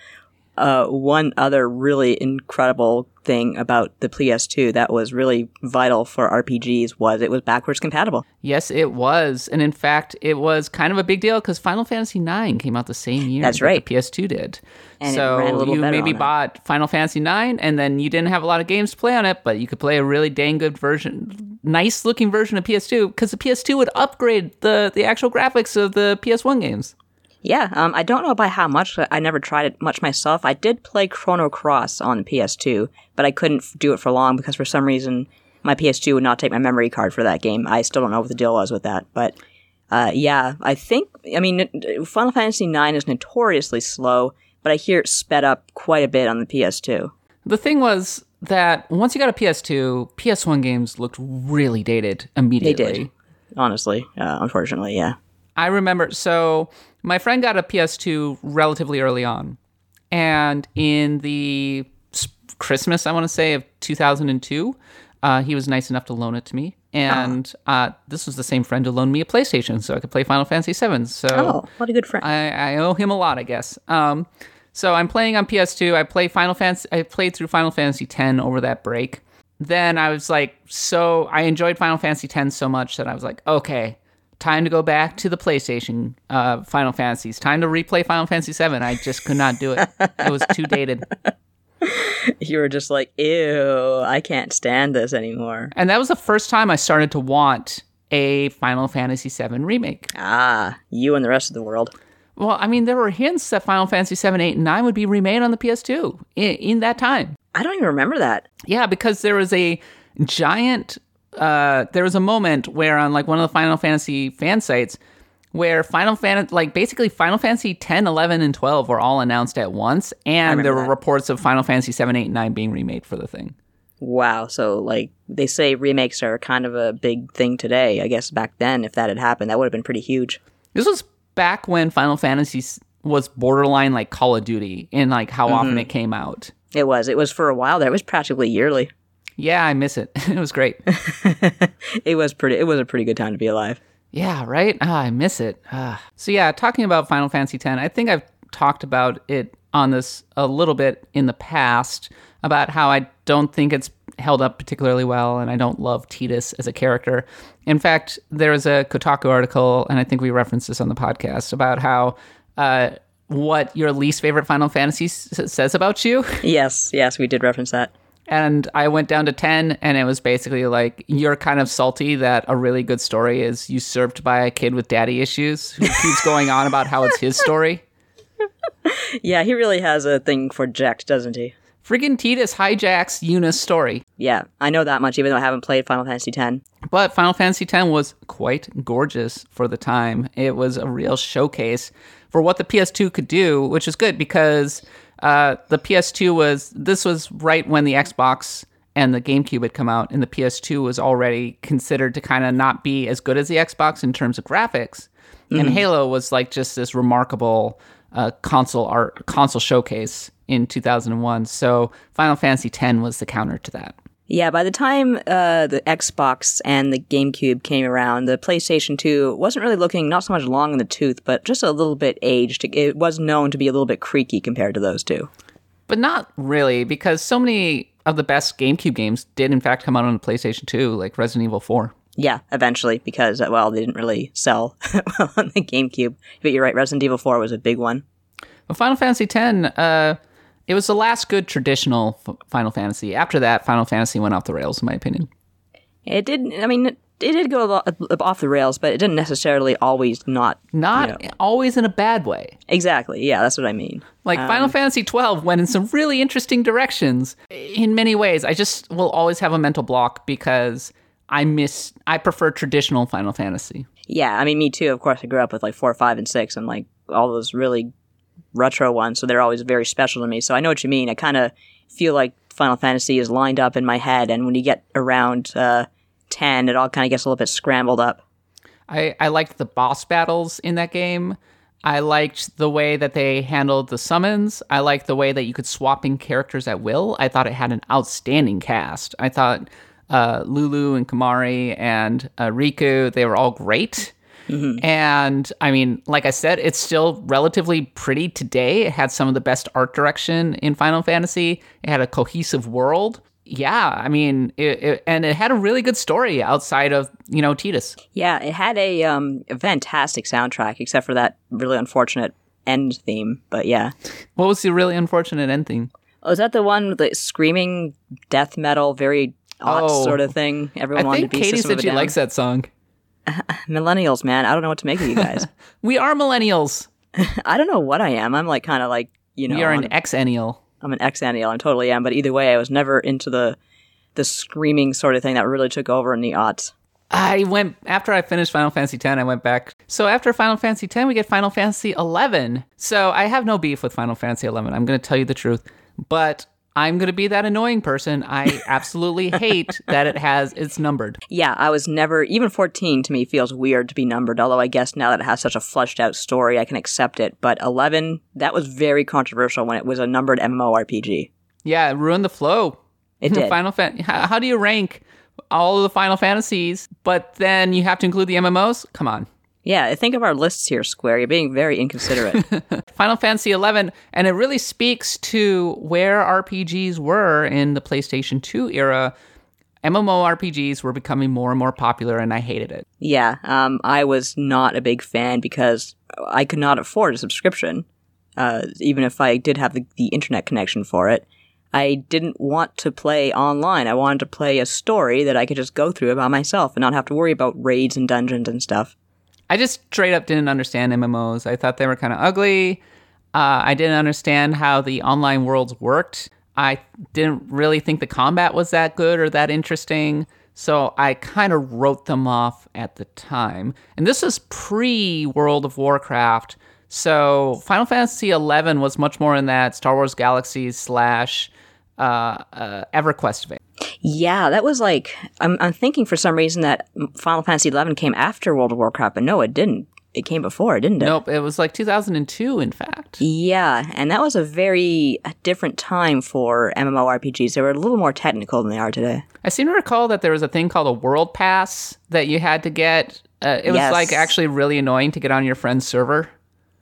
Uh, one other really incredible thing about the PS2 that was really vital for RPGs was it was backwards compatible. yes, it was, and in fact, it was kind of a big deal because Final Fantasy IX came out the same year. That's that right. The PS2 did. And so ran a little you maybe bought Final Fantasy IX, and then you didn't have a lot of games to play on it, but you could play a really dang good version, nice looking version of PS2 because the PS2 would upgrade the the actual graphics of the PS1 games. Yeah, um, I don't know by how much. I never tried it much myself. I did play Chrono Cross on PS2, but I couldn't f- do it for long because for some reason my PS2 would not take my memory card for that game. I still don't know what the deal was with that, but uh, yeah, I think. I mean, Final Fantasy IX is notoriously slow, but I hear it sped up quite a bit on the PS2. The thing was that once you got a PS2, PS1 games looked really dated immediately. They did. Honestly, uh, unfortunately, yeah. I remember, so my friend got a PS2 relatively early on. And in the Christmas, I want to say, of 2002, uh, he was nice enough to loan it to me. And uh, this was the same friend who loaned me a PlayStation so I could play Final Fantasy VII. So Oh, what a good friend. I, I owe him a lot, I guess. Um, so I'm playing on PS2. I play Final Fantasy. I played through Final Fantasy X over that break. Then I was like, so I enjoyed Final Fantasy X so much that I was like, okay, time to go back to the PlayStation uh, Final Fantasies. Time to replay Final Fantasy VII. I just could not do it. It was too dated. you were just like, ew, I can't stand this anymore. And that was the first time I started to want a Final Fantasy VII remake. Ah, you and the rest of the world. Well, I mean, there were hints that Final Fantasy VII, 8, and 9 would be remade on the PS2 in, in that time. I don't even remember that. Yeah, because there was a giant. Uh, there was a moment where on like one of the Final Fantasy fan sites, where Final Fantasy, like basically Final Fantasy 10, 11, and 12 were all announced at once, and there were that. reports of Final Fantasy 7, 8, and 9 being remade for the thing. Wow. So, like, they say remakes are kind of a big thing today. I guess back then, if that had happened, that would have been pretty huge. This was back when Final Fantasy was borderline like Call of Duty in like how often it came out. It was. It was for a while there. It was practically yearly. Yeah, I miss it. it was great. It was pretty. It was a pretty good time to be alive. Yeah, right? Ah, I miss it. Ah. So yeah, talking about Final Fantasy X, I think I've talked about it on this a little bit in the past about how I don't think it's held up particularly well and I don't love Tidus as a character. In fact, there's a Kotaku article, and I think we referenced this on the podcast, about how uh, what your least favorite Final Fantasy s- says about you. Yes. Yes. We did reference that. And I went down to 10 and it was basically like you're kind of salty that a really good story is usurped by a kid with daddy issues who keeps going on about how it's his story. Yeah, he really has a thing for Jecht, doesn't he? Friggin' Tidus hijacks Yuna's story. Yeah, I know that much, even though I haven't played Final Fantasy X. But Final Fantasy X was quite gorgeous for the time. It was a real showcase for what the PS2 could do, which is good because uh, the PS2 was this was right when the Xbox and the GameCube had come out, and the PS2 was already considered to kind of not be as good as the Xbox in terms of graphics. And Halo was like just this remarkable uh, console art console showcase in 2001. So Final Fantasy X was the counter to that. Yeah, by the time uh, the Xbox and the GameCube came around, the PlayStation 2 wasn't really looking not so much long in the tooth, but just a little bit aged. It was known to be a little bit creaky compared to those two. But not really, because so many of the best GameCube games did in fact come out on the PlayStation 2, like Resident Evil 4. Yeah, eventually, because, uh, well, they didn't really sell well on the GameCube. But you're right, Resident Evil 4 was a big one. But Final Fantasy X, uh, it was the last good traditional F- Final Fantasy. After that, Final Fantasy went off the rails, in my opinion. It did, I mean, it, it did go a lot uh, off the rails, but it didn't necessarily always not. Not always in a bad way. Exactly, yeah, that's what I mean. Like um, Final Fantasy twelve went in some really interesting directions in many ways. I just will always have a mental block because I miss I prefer traditional Final Fantasy. Yeah, I mean, me too. Of course, I grew up with like four, five, and six, and like all those really retro ones, so they're always very special to me. So I know what you mean. I kind of feel like Final Fantasy is lined up in my head, and when you get around uh, ten, it all kind of gets a little bit scrambled up. I, I liked the boss battles in that game. I liked the way that they handled the summons. I liked the way that you could swap in characters at will. I thought it had an outstanding cast. I thought uh, Lulu and Kimahri and uh, Rikku, they were all great. And I mean, like I said, it's still relatively pretty today. It had some of the best art direction in Final Fantasy. It had a cohesive world. Yeah, I mean, it, it, and it had a really good story outside of you know Tidus. Yeah, it had a, um, a fantastic soundtrack, except for that really unfortunate end theme. But yeah, What was the really unfortunate end thing? oh, is that the one with the screaming death metal, very odd Oh. sort of thing? Everyone I wanted to be Katie said she likes that song. Millennials, man, I don't know what to make of you guys. We are millennials. I don't know what I am. I'm like kind of like you know, You're an exennial. I'm an exennial. I totally am. But either way, I was never into the the screaming sort of thing that really took over in the aughts. I went after I finished Final Fantasy X. I went back. So after Final Fantasy X, we get Final Fantasy XI. So I have no beef with Final Fantasy XI. I'm going to tell you the truth, but I'm going to be that annoying person. I absolutely hate that it has it's numbered. Yeah, I was never even 14 to me feels weird to be numbered. Although I guess now that it has such a fleshed out story, I can accept it. But 11, that was very controversial when it was a numbered MMORPG. Yeah, it ruined the flow. It did. Final Fan. How, how do you rank all of the Final Fantasies, but then you have to include the MMOs? Come on. Yeah, think of our lists here, Square. You're being very inconsiderate. Final Fantasy XI, and it really speaks to where RPGs were in the PlayStation 2 era. MMORPGs were becoming more and more popular, and I hated it. yeah, um, I was not a big fan because I could not afford a subscription, uh, even if I did have the, the internet connection for it. I didn't want to play online. I wanted to play a story that I could just go through by myself and not have to worry about raids and dungeons and stuff. I just straight up didn't understand MMOs. I thought they were kind of ugly. Uh, I didn't understand how the online worlds worked. I didn't really think the combat was that good or that interesting. So I kind of wrote them off at the time. And this was pre World of Warcraft. So Final Fantasy XI was much more in that Star Wars Galaxies slash uh, uh, EverQuest vein. Yeah, that was like I'm, I'm thinking for some reason that Final Fantasy XI came after World of Warcraft, but no, it didn't. It came before, didn't it? Nope, it was like 2002, in fact. Yeah, and that was a very different time for MMORPGs. They were a little more technical than they are today. I seem to recall that there was a thing called a world pass that you had to get. Uh, it was like actually really annoying to get on your friend's server.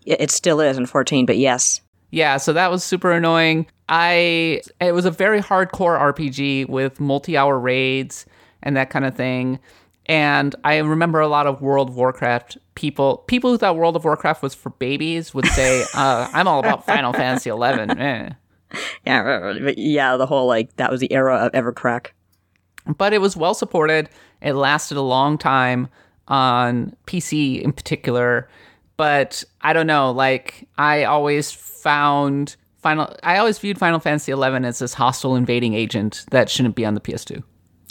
It still is in 14, but yes. Yeah, so that was super annoying. I it was a very hardcore RPG with multi-hour raids and that kind of thing. And I remember a lot of World of Warcraft people people who thought World of Warcraft was for babies would say, uh, "I'm all about Final Fantasy 11." Eh. Yeah, but yeah, the whole like that was the era of Evercrack. but it was well supported. It lasted a long time on PC in particular. But I don't know, like I always found Final I always viewed Final Fantasy XI as this hostile invading agent that shouldn't be on the PS2.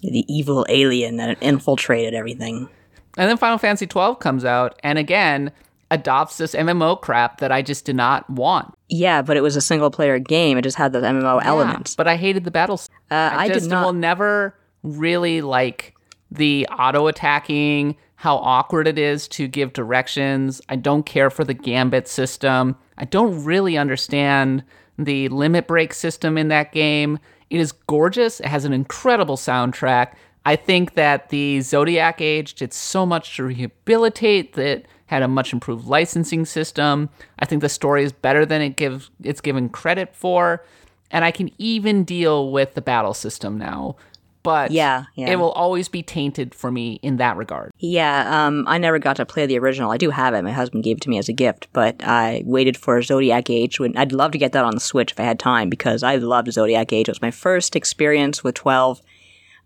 The evil alien that infiltrated everything. And then Final Fantasy XII comes out and again adopts this MMO crap that I just did not want. Yeah, but it was a single player game. It just had the MMO elements. But I hated the battles. Uh, I, just did not. will never really like the auto attacking, how awkward it is to give directions. I don't care for the gambit system. I don't really understand the limit break system in that game. It is gorgeous. It has an incredible soundtrack. I think that the Zodiac Age did so much to rehabilitate that had a much improved licensing system. I think the story is better than it gives it's given credit for, and I can even deal with the battle system now. But Yeah, yeah. it will always be tainted for me in that regard. Yeah, um, I never got to play the original. I do have it. My husband gave it to me as a gift, but I waited for Zodiac Age. When I'd love to get that on the Switch if I had time because I loved Zodiac Age. It was my first experience with 12.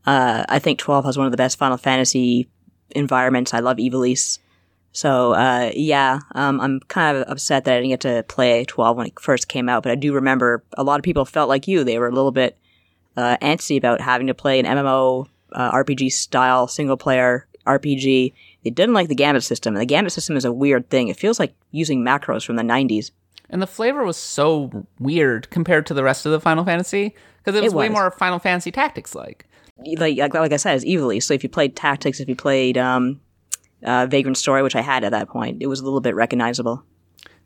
Uh, I think 12 has one of the best Final Fantasy environments. I love Ivalice. So, uh, yeah, um, I'm kind of upset that I didn't get to play 12 when it first came out, but I do remember a lot of people felt like you. They were a little bit uh, antsy about having to play an MMO uh, RPG style single player RPG. They didn't like the Gambit system, and the Gambit system is a weird thing. It feels like using macros from the 90s. And the flavor was so weird compared to the rest of the Final Fantasy because it was, It way more Final Fantasy Tactics like. Like, like, like I said, it's Ivalice. So if you played Tactics, if you played um, uh, Vagrant Story, which I had at that point, it was a little bit recognizable.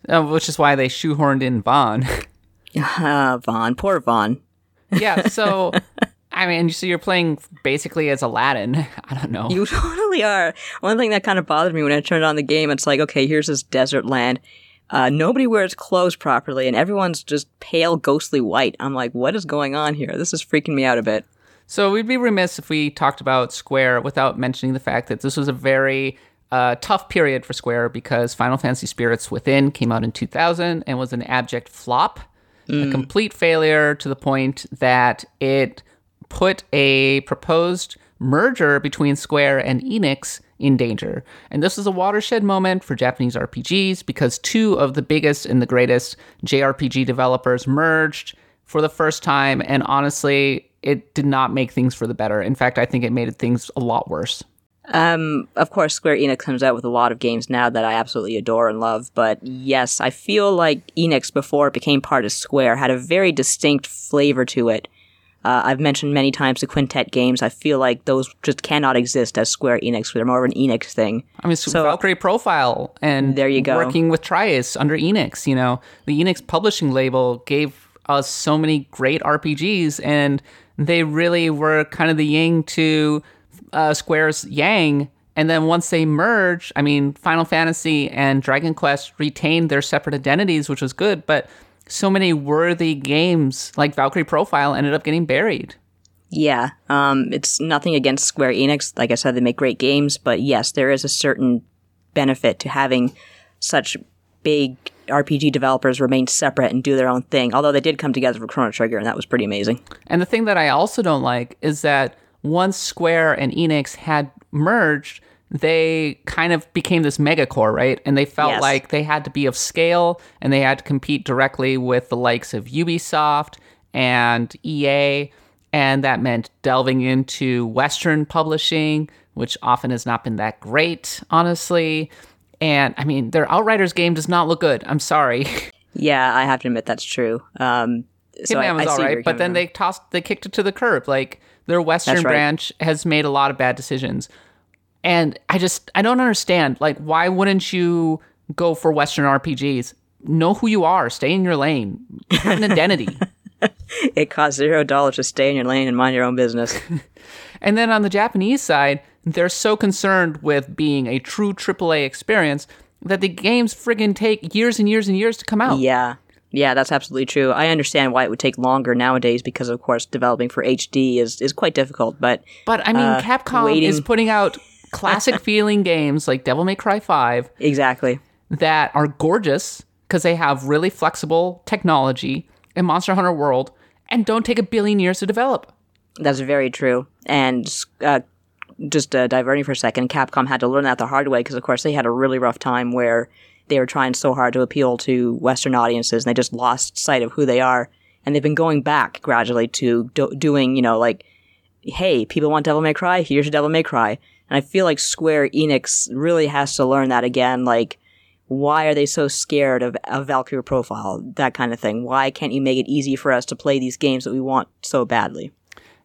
Uh, which is why they shoehorned in Vaan. Uh, Vaan, poor Vaan. Yeah, so I mean, so you're playing basically as Aladdin. I don't know. You totally are. One thing that kind of bothered me when I turned on the game, it's like, okay, here's this desert land. Uh, nobody wears clothes properly, and everyone's just pale, ghostly white. I'm like, what is going on here? This is freaking me out a bit. So we'd be remiss if we talked about Square without mentioning the fact that this was a very uh, tough period for Square because Final Fantasy Spirits Within came out in 2000 and was an abject flop, a mm. complete failure to the point that it put a proposed merger between Square and Enix in danger. And this was a watershed moment for Japanese RPGs because two of the biggest and the greatest JRPG developers merged for the first time. And honestly, it did not make things for the better. In fact, I think it made things a lot worse. Um, of course, Square Enix comes out with a lot of games now that I absolutely adore and love. But yes, I feel like Enix, before it became part of Square, had a very distinct flavor to it. Uh, I've mentioned many times the Quintet games. I feel like those just cannot exist as Square Enix. They're more of an Enix thing. I mean, so, Valkyrie Profile and There you go. working with tri-Ace under Enix. You know, the Enix publishing label gave us so many great RPGs, and they really were kind of the yin to uh, Square's yang. And then once they merge, I mean, Final Fantasy and Dragon Quest retained their separate identities, which was good, but so many worthy games like Valkyrie Profile ended up getting buried. Yeah, um, it's nothing against Square Enix. Like I said, they make great games, but yes, there is a certain benefit to having such big RPG developers remain separate and do their own thing. Although they did come together for Chrono Trigger, and that was pretty amazing. And the thing that I also don't like is that once Square and Enix had merged, they kind of became this megacore, right? And they felt Yes. like they had to be of scale and they had to compete directly with the likes of Ubisoft and EA. And that meant delving into Western publishing, which often has not been that great, honestly. And I mean, their Outriders game does not look good. I'm sorry. Yeah, I have to admit that's true. Um, so I, Hitman was I all right, but then from. they tossed, they kicked it to the curb. Like their Western right. branch has made a lot of bad decisions, and I just I don't understand. Like, why wouldn't you go for Western RPGs? Know who you are. Stay in your lane. Have an identity. it costs zero dollars to stay in your lane and mind your own business. And then on the Japanese side, they're so concerned with being a true AAA experience that the games friggin' take years and years and years to come out. yeah, yeah, that's absolutely true. I understand why it would take longer nowadays because, of course, developing for HD is is quite difficult. But But I mean, Uh, Capcom waiting. is putting out classic feeling games like Devil May Cry 5 exactly, that are gorgeous because they have really flexible technology in Monster Hunter World and don't take a billion years to develop. that's very true. And uh, just uh, diverting for a second, Capcom had to learn that the hard way because, of course, they had a really rough time where they were trying so hard to appeal to Western audiences, and they just lost sight of who they are. And they've been going back gradually to do- doing, you know, like, hey, people want Devil May Cry, here's your Devil May Cry. And I feel like Square Enix really has to learn that again. Like, why are they so scared of a Valkyrie profile? That kind of thing. Why can't you make it easy for us to play these games that we want so badly?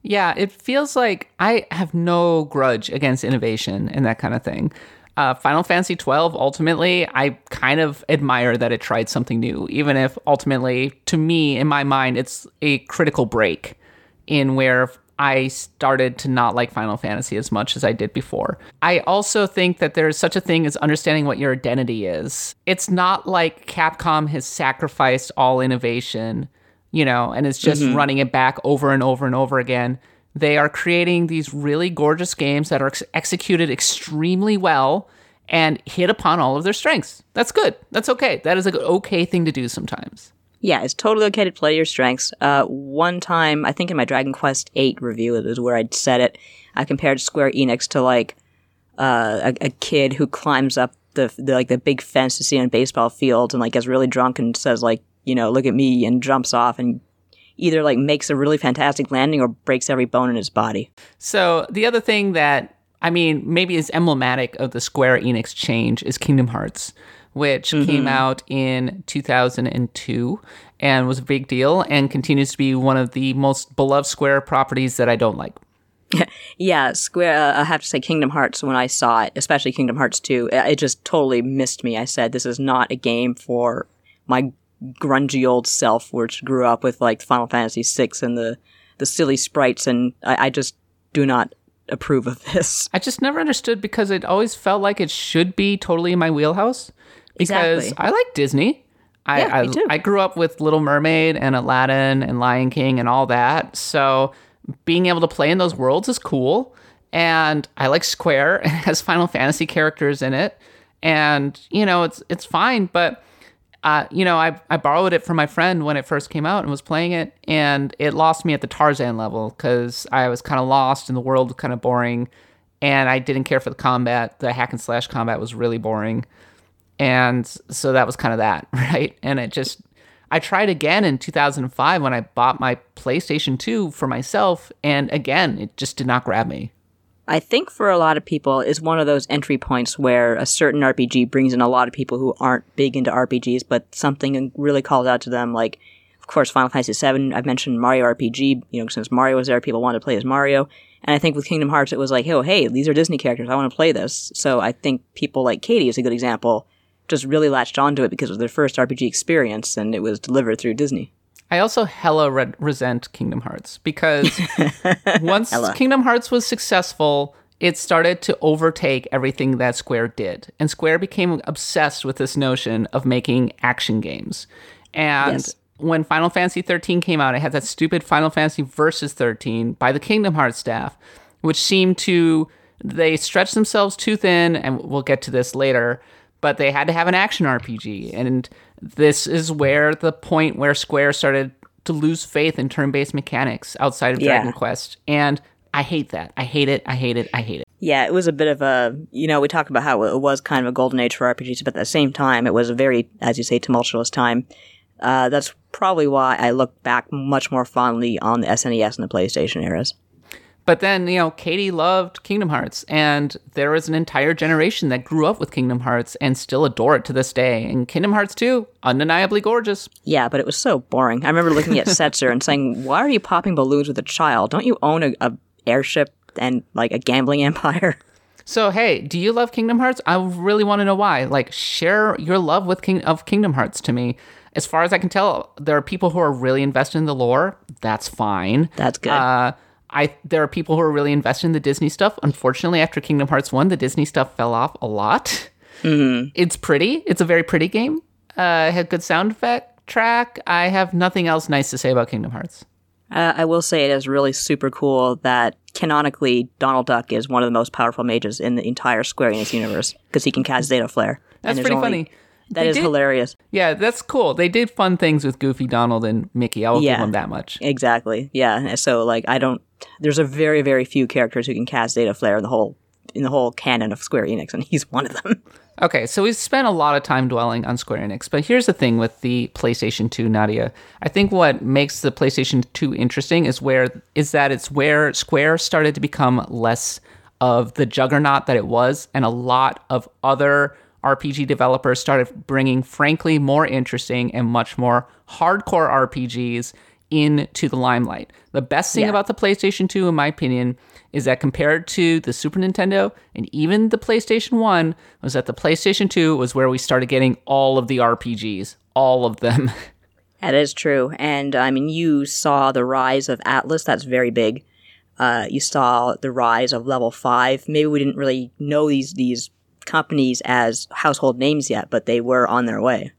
Yeah, it feels like I have no grudge against innovation and that kind of thing. Uh, Final Fantasy XII, ultimately, I kind of admire that it tried something new, even if ultimately, to me, in my mind, it's a critical break in where I started to not like Final Fantasy as much as I did before. I also think that there's such a thing as understanding what your identity is. It's not like Capcom has sacrificed all innovation, you know, and is just mm-hmm. running it back over and over and over again. They are creating these really gorgeous games that are ex- executed extremely well and hit upon all of their strengths. That's good. That's okay. That is an okay thing to do sometimes. Yeah, it's totally okay to play your strengths. Uh, one time, I think in my Dragon Quest VIII review, it was where I'd said it. I compared Square Enix to like uh, a, a, kid who climbs up the, the like the big fence to see on a baseball fields and like gets really drunk and says like, you know, look at me and jumps off and either like makes a really fantastic landing or breaks every bone in his body. So the other thing that I mean maybe is emblematic of the Square Enix change is Kingdom Hearts, which mm-hmm. came out in 2002 and was a big deal and continues to be one of the most beloved Square properties that I don't like. yeah, Square. Uh, I have to say, Kingdom Hearts. When I saw it, especially Kingdom Hearts Two, it just totally missed me. I said, "This is not a game for my grungy old self, which grew up with like Final Fantasy VI and the the silly sprites, and I, I just do not approve of this. I just never understood because it always felt like it should be totally in my wheelhouse. Because exactly. I like Disney. I, yeah, I, I grew up with Little Mermaid and Aladdin and Lion King and all that. So being able to play in those worlds is cool. And I like Square. It has Final Fantasy characters in it. And, you know, it's it's fine, but you know, I, I borrowed it from my friend when it first came out and was playing it, and it lost me at the Tarzan level because I was kind of lost and the world was kind of boring, and I didn't care for the combat. The hack and slash combat was really boring, and so that was kind of that, right? And it just, I tried again in 2005 when I bought my PlayStation 2 for myself, and again, it just did not grab me. I think for a lot of people is one of those entry points where a certain RPG brings in a lot of people who aren't big into RPGs, but something really calls out to them. Like, of course, Final Fantasy VII. I've mentioned Mario RPG. You know, since Mario was there, people wanted to play as Mario. And I think with Kingdom Hearts, it was like, oh, hey, these are Disney characters. I want to play this. So I think people like Katie is a good example. Just really latched onto it because it was their first RPG experience, and it was delivered through Disney. I also hella re- resent Kingdom Hearts because once Kingdom Hearts was successful, it started to overtake everything that Square did. And Square became obsessed with this notion of making action games. And yes. when Final Fantasy 13 came out, it had that stupid Final Fantasy Versus 13 by the Kingdom Hearts staff, which seemed to they stretched themselves too thin and we'll get to this later, but they had to have an action RPG and this is where the point where Square started to lose faith in turn-based mechanics outside of Dragon yeah. Quest, and I hate that. I hate it. I hate it. I hate it. Yeah, it was a bit of a, you know, we talk about how it was kind of a golden age for RPGs, but at the same time, it was a very, as you say, tumultuous time. Uh, that's probably why I look back much more fondly on the SNES and the PlayStation eras. But then, you know, Katie loved Kingdom Hearts, and there was an entire generation that grew up with Kingdom Hearts and still adore it to this day. And Kingdom Hearts 2, undeniably gorgeous. Yeah, but it was so boring. I remember looking at Setzer and saying, Why are you popping balloons with a child? Don't you own a, a airship and like a gambling empire? So hey, do you love Kingdom Hearts? I really want to know why. Like, share your love with King of Kingdom Hearts to me. As far as I can tell, there are people who are really invested in the lore. That's fine. That's good. Uh, I there are people who are really invested in the Disney stuff. Unfortunately, after Kingdom Hearts one, the Disney stuff fell off a lot. Mm-hmm. It's pretty. It's a very pretty game. Uh, it had good sound effect track. I have nothing else nice to say about Kingdom Hearts. Uh, I will say it is really super cool that canonically Donald Duck is one of the most powerful mages in the entire Square Enix universe because he can cast Zettaflare. That's pretty only, funny. That they is did, hilarious. Yeah, that's cool. They did fun things with Goofy, Donald, and Mickey. I will yeah, give them that much. Exactly. Yeah. So like, I don't. There's a very very few characters who can cast Zettaflare in the whole in the whole canon of Square Enix, and he's one of them. Okay, so we've spent a lot of time dwelling on Square Enix, but here's the thing with the PlayStation 2, Nadia. I think what makes the PlayStation 2 interesting is where is that it's where Square started to become less of the juggernaut that it was, and a lot of other RPG developers started bringing, frankly, more interesting and much more hardcore RPGs into the limelight. The best thing Yeah. about the PlayStation 2, in my opinion, is that compared to the Super Nintendo and even the PlayStation 1, was that the PlayStation 2 was where we started getting all of the RPGs, all of them. That is true. And I mean, you saw the rise of Atlus. That's very big. Uh, you saw the rise of Level Five. Maybe we didn't really know these these companies as household names yet, but they were on their way.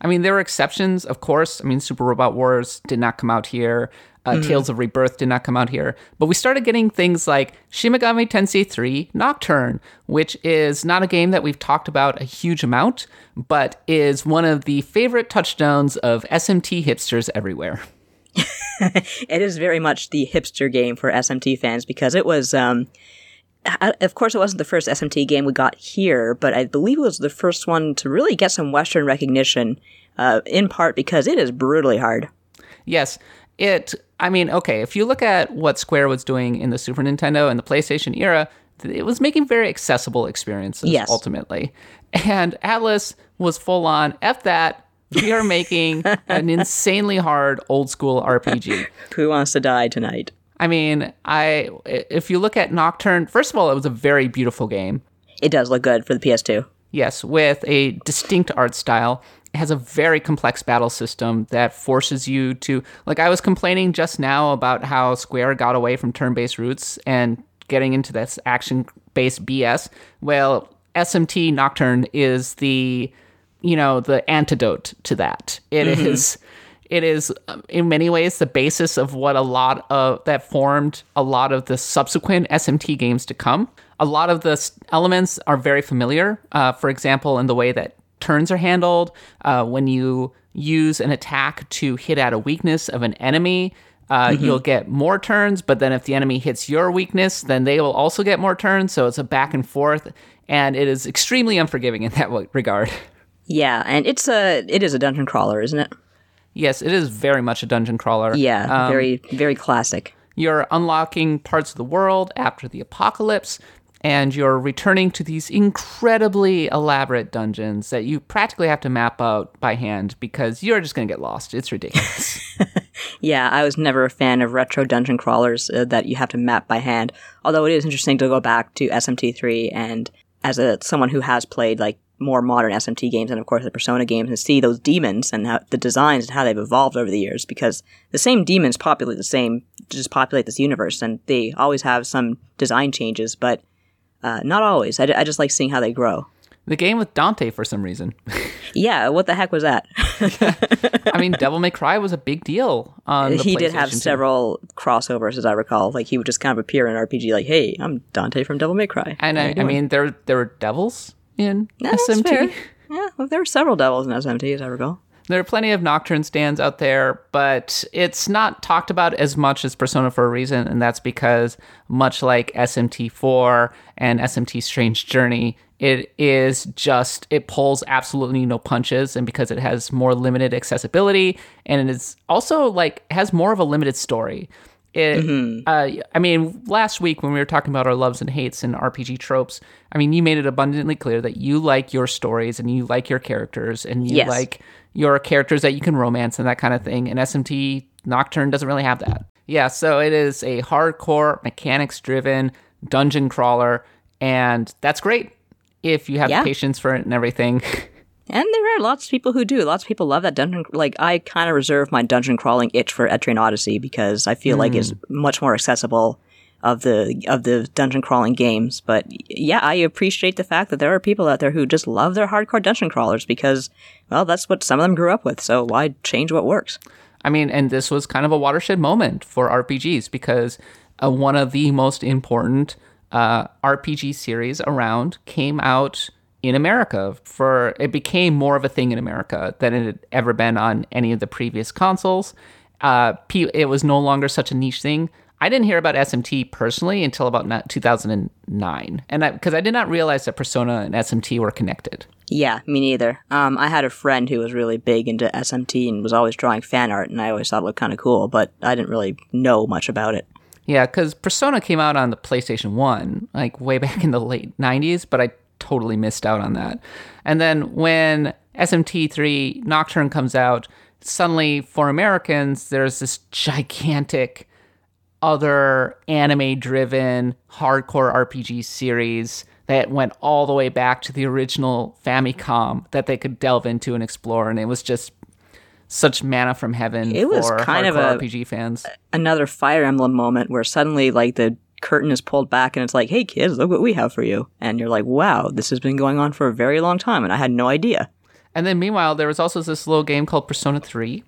I mean, there were exceptions, of course. I mean, Super Robot Wars did not come out here. Uh, Tales of Rebirth did not come out here. But we started getting things like Shin Megami Tensei 3 Nocturne, which is not a game that we've talked about a huge amount, but is one of the favorite touchstones of SMT hipsters everywhere. It is very much the hipster game for SMT fans because it was. Um, of course, it wasn't the first SMT game we got here, but I believe it was the first one to really get some Western recognition. Uh, in part because it is brutally hard. Yes, it. I mean, okay, if you look at what Square was doing in the Super Nintendo and the PlayStation era, it was making very accessible experiences Yes. ultimately. And Atlus was full on F that. We are making an insanely hard old school RPG. Who wants to die tonight? I mean, I if you look at Nocturne, first of all, it was a very beautiful game. It does look good for the PS2. Yes, with a distinct art style. It has a very complex battle system that forces you to like I was complaining just now about how Square got away from turn-based roots and getting into this action-based BS. Well, SMT Nocturne is the you know, the antidote to that. It mm-hmm. is it is um, in many ways the basis of what a lot of that formed a lot of the subsequent SMT games to come. A lot of the elements are very familiar. Uh, for example, in the way that turns are handled, uh, when you use an attack to hit at a weakness of an enemy. Uh, You'll get more turns, but then if the enemy hits your weakness, then they will also get more turns. So it's a back and forth, and it is extremely unforgiving in that regard. Yeah, and it's a it is a dungeon crawler, isn't it? Yes, it is very much a dungeon crawler. Yeah, Um, very very classic. You're unlocking parts of the world after the apocalypse, and you're returning to these incredibly elaborate dungeons that you practically have to map out by hand because you're just going to get lost. It's ridiculous. Yeah, I was never a fan of retro dungeon crawlers uh, that you have to map by hand. Although it is interesting to go back to SMT3 and as a someone who has played like more modern SMT games and of course the Persona games and see those demons and how the designs and how they've evolved over the years because the same demons populate the same just populate this universe and they always have some design changes, but uh, not always. I, I just like seeing how they grow. the game with Dante, for some reason. Yeah, what the heck was that? I mean, Devil May Cry was a big deal on the he did have 2. several crossovers, as I recall. Like he would just kind of appear in an RPG, like, "Hey, I'm Dante from Devil May Cry." And I, I mean, there there were devils in No, SMT. yeah, well, there were several devils in SMT, as I recall. There are plenty of Nocturne stands out there, but it's not talked about as much as Persona for a reason, and that's because, much like SMT4 and SMT Strange Journey, it is just, it pulls absolutely no punches, and because it has more limited accessibility, and it is also like, has more of a limited story. It, uh, I mean, last week when we were talking about our loves and hates and RPG tropes, I mean, you made it abundantly clear that you like your stories and you like your characters and you Yes. like your characters that you can romance and that kind of thing. And SMT Nocturne doesn't really have that. Yeah, so it is a hardcore, mechanics driven dungeon crawler, and that's great if you have Yeah. patience for it and everything. And there are lots of people who do. Lots of people love that dungeon. Like I kind of reserve my dungeon crawling itch for Etrian Odyssey because I feel like it's much more accessible of the of the dungeon crawling games. But yeah, I appreciate the fact that there are people out there who just love their hardcore dungeon crawlers because, well, that's what some of them grew up with. So why change what works? I mean, and this was kind of a watershed moment for RPGs because uh, one of the most important uh, RPG series around came out in America. For it became more of a thing in America than it had ever been on any of the previous consoles. Uh, it was no longer such a niche thing. I didn't hear about SMT personally until about 2009, and because I, did not realize that Persona and SMT were connected. Yeah, me neither. Um, I had a friend who was really big into SMT and was always drawing fan art, and I always thought it looked kind of cool, but I didn't really know much about it. Yeah, because Persona came out on the PlayStation 1, like way back in the late 90s, but I totally missed out on that. And then when SMT3 Nocturne comes out, suddenly for Americans, there's this gigantic other anime driven hardcore RPG series that went all the way back to the original Famicom that they could delve into and explore. And it was just such mana from heaven It was for kind of a- RPG fans. Another Fire Emblem moment where suddenly like the curtain is pulled back and it's like, "Hey kids, look what we have for you," and you're like, "Wow, this has been going on for a very long time," and I had no idea. And then meanwhile, there was also this little game called Persona 3,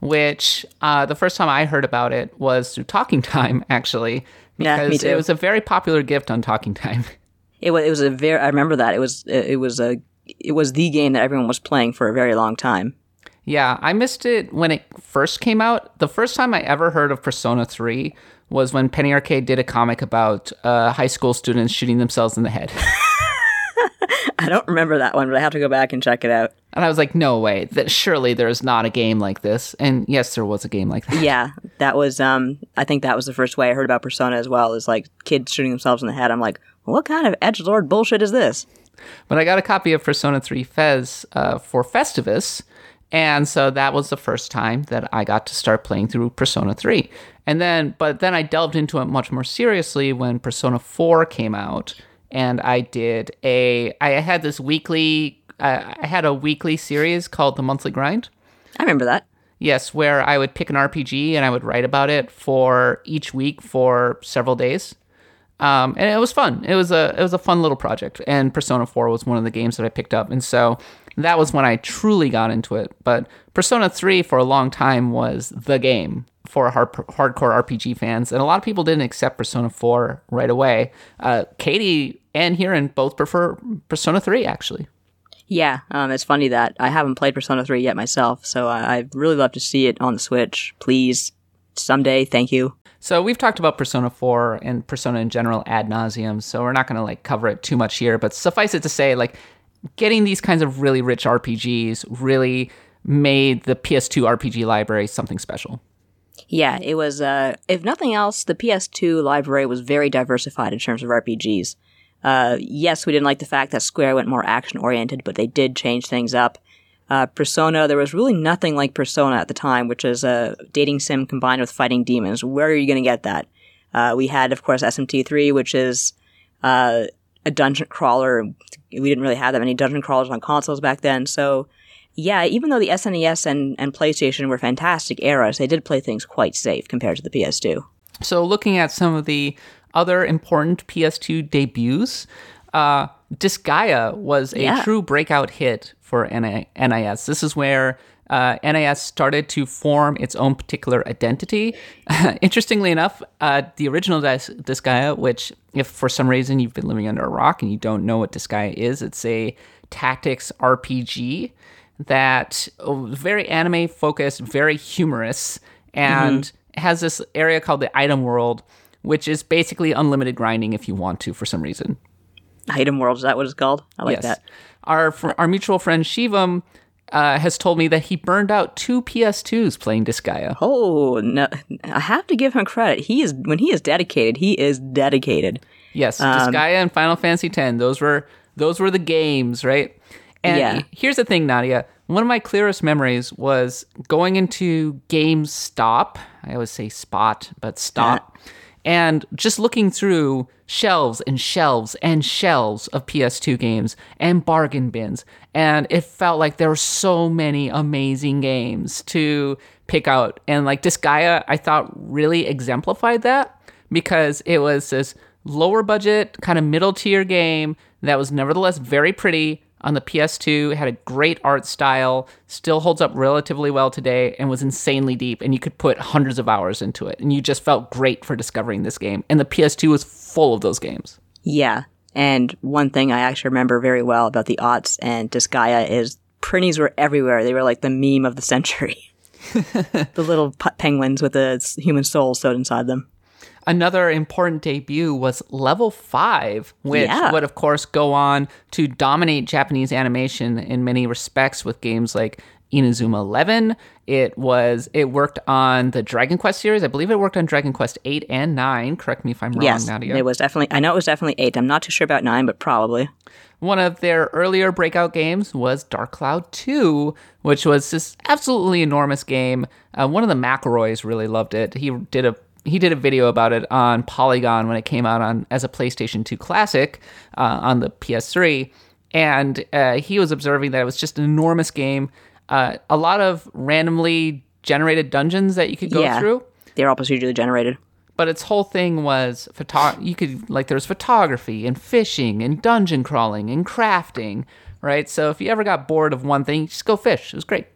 which uh, the first time I heard about it was through Talking Time, actually, Yeah, because it was a very popular gift on Talking Time. It was it was a very I remember that it was it was a it was the game that everyone was playing for a very long time. Yeah, I missed it when it first came out. The first time I ever heard of Persona 3 was when Penny Arcade did a comic about uh, high school students shooting themselves in the head. I don't remember that one, but I have to go back and check it out. and I was like, no way, that surely there's not a game like this. And yes, there was a game like that. Yeah, that was um I think that was the first way I heard about Persona as well, is like kids shooting themselves in the head. I'm like, what kind of edge lord bullshit is this? But I got a copy of Persona 3 FES uh, for Festivus. And so that was the first time that I got to start playing through Persona 3. And then, but then I delved into it much more seriously when Persona 4 came out. And I did a, I had this weekly, uh, I had a weekly series called The Monthly Grind. I remember that. Yes, where I would pick an RPG and I would write about it for each week for several days. Um, and it was fun. It was a it was a fun little project. And Persona 4 was one of the games that I picked up. And so that was when I truly got into it. But Persona 3 for a long time was the game for hard, hardcore RPG fans. And a lot of people didn't accept Persona 4 right away. Uh, Katie and Hiran both prefer Persona 3 actually. Yeah, um, it's funny that I haven't played Persona 3 yet myself, so I, I'd really love to see it on the Switch. Please, someday, thank you. So we've talked about Persona 4 and Persona in general ad nauseum, so we're not going to like cover it too much here, but suffice it to say like getting these kinds of really rich RPGs really made the PS2 RPG library something special. Yeah, it was, uh, if nothing else, the PS2 library was very diversified in terms of RPGs. Uh, yes, we didn't like the fact that Square went more action oriented, but they did change things up. Uh, Persona, there was really nothing like Persona at the time, which is a dating sim combined with fighting demons. Where are you going to get that? Uh, we had, of course, SMT3, which is uh, a dungeon crawler. We didn't really have that many dungeon crawlers on consoles back then, so yeah, even though the SNES and, and PlayStation were fantastic eras, they did play things quite safe compared to the PS2. So looking at some of the other important PS2 debuts, uh, Disgaea was a Yeah. true breakout hit for NIS. This is where uh, NIS started to form its own particular identity. Interestingly enough, uh, the original Dis- Disgaea, which if for some reason you've been living under a rock and you don't know what Disgaea is, it's a tactics RPG that oh, very anime focused, very humorous, and has this area called the item world, which is basically unlimited grinding if you want to for some reason. Item World, is that what it's called? I like that. Our fr- our mutual friend Shivam uh, has told me that he burned out two PS2s playing Disgaea. Oh, no, I have to give him credit. He is when he is dedicated, he is dedicated. Yes, Um, Disgaea and Final Fantasy X. Those were those were the games, right? And Yeah. here's the thing, Nadia. One of my clearest memories was going into GameStop. I always say Spot, but Stop, and just looking through shelves and shelves and shelves of PS2 games and bargain bins, and it felt like there were so many amazing games to pick out. And like Disgaea, I thought really exemplified that because it was this lower budget, kind of middle tier game that was nevertheless very pretty on the PS2. It had a great art style, still holds up relatively well today, and was insanely deep. And you could put hundreds of hours into it, and you just felt great for discovering this game. And the PS2 was full of those games. Yeah, and one thing I actually remember very well about the aughts and Disgaea is Prinnies were everywhere. They were like the meme of the century. the little penguins with the human soul sewed inside them. Another important debut was Level 5, which Yeah. would, of course, go on to dominate Japanese animation in many respects with games like Inazuma 11. It was it worked on the Dragon Quest series. I believe it worked on Dragon Quest 8 and 9. Correct me if I'm wrong, yes, Nadia. it was definitely. I know it was definitely eight. I'm not too sure about nine, but probably. One of their earlier breakout games was Dark Cloud 2, which was this absolutely enormous game. Uh, one of the McElroys really loved it. He did a he did a video about it on Polygon when it came out on as a PlayStation 2 classic uh, on the PS3, and uh, he was observing that it was just an enormous game. Uh, a lot of randomly generated dungeons that you could go yeah, through. They're all procedurally generated. but its whole thing was photo you could like there was photography and fishing and dungeon crawling and crafting right? So if you ever got bored of one thing just go fish. It was great.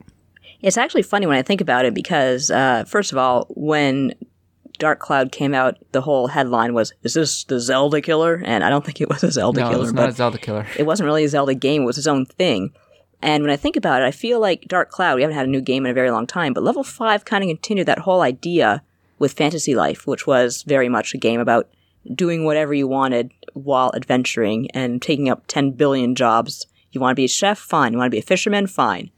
It's actually funny when I think about it because, uh, first of all, when Dark Cloud came out, the whole headline was, "Is this the Zelda killer?" And I don't think it was a Zelda no killer, it's but not a zelda killer it wasn't really a Zelda game; it was its own thing. And when I think about it, I feel like Dark Cloud. We haven't had a new game in a very long time, but Level Five kind of continued that whole idea with Fantasy Life, which was very much a game about doing whatever you wanted while adventuring and taking up ten billion jobs. You want to be a chef, fine. You want to be a fisherman, fine.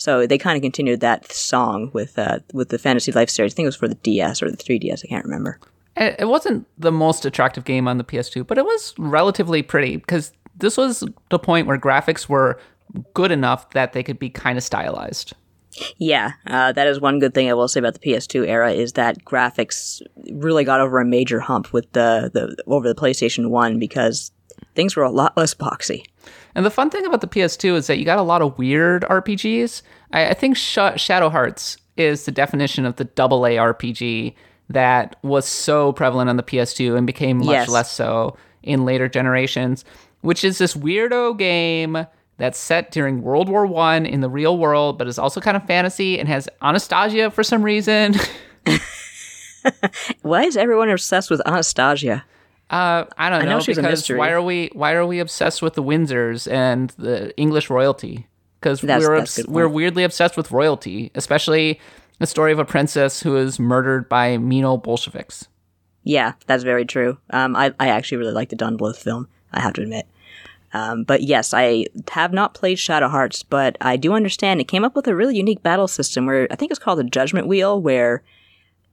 So they kind of continued that song with uh, with the Fantasy Life series. I think it was for the DS or the 3DS. I can't remember. it wasn't the most attractive game on the ps2 but it was relatively pretty because this was the point where graphics were good enough that they could be kind of stylized Yeah, uh, that is one good thing I will say about the PS2 era is that graphics really got over a major hump with the, the over the PlayStation One because things were a lot less boxy. And the fun thing about the PS2 is that you got a lot of weird RPGs. I, I think Sh- Shadow Hearts is the definition of the double A RPG that was so prevalent on the PS2 and became much Yes. less so in later generations, which is this weirdo game that's set during World War One in the real world, but is also kind of fantasy and has Anastasia for some reason. Why is everyone obsessed with Anastasia? Uh, I don't know, know she's a because why are we why are we obsessed with the Windsors and the English royalty? Because we're obs- we're weirdly obsessed with royalty, especially the story of a princess who is murdered by mean old Bolsheviks. Yeah, that's very true. Um, I I actually really like the Don Bluth film. I have to admit. Um, but yes, I have not played Shadow Hearts, but I do understand it came up with a really unique battle system where I think it's called the Judgment Wheel, where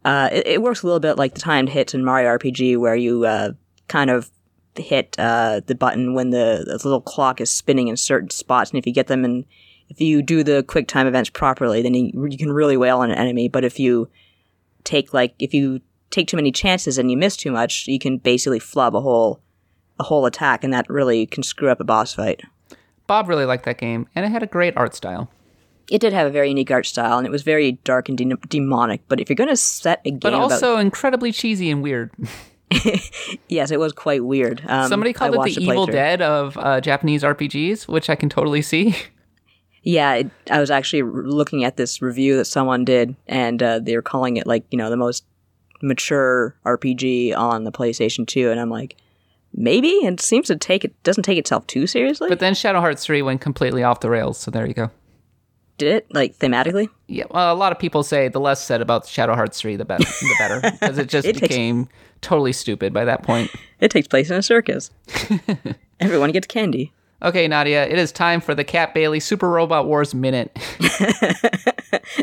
uh, it, it works a little bit like the timed hits in Mario RPG, where you uh, kind of hit uh, the button when the, the little clock is spinning in certain spots, and if you get them and if you do the quick time events properly, then you, you can really wail on an enemy. But if you take like if you take too many chances and you miss too much, you can basically flub a whole a whole attack, and that really can screw up a boss fight. Bob really liked that game, and it had a great art style. It did have a very unique art style, and it was very dark and de- demonic. But if you're going to set a game But about, also incredibly cheesy and weird. yes, it was quite weird. Um, Somebody called I it the Evil. Dead of uh, Japanese RPGs, which I can totally see. Yeah, it, I was actually looking at this review that someone did, and uh, they were calling it like you know the most mature RPG on the PlayStation 2, and I'm like, maybe it seems to take it doesn't take itself too seriously. But then Shadow Hearts 3 went completely off the rails, so there you go. Did it like thematically? Yeah, well, a lot of people say the less said about Shadow Hearts 3, the better, the better, because it just It takes- became totally stupid by that point. It takes place in a circus. Everyone gets candy. Okay, Nadia, it is time for the Kat Bailey Super Robot Wars Minute.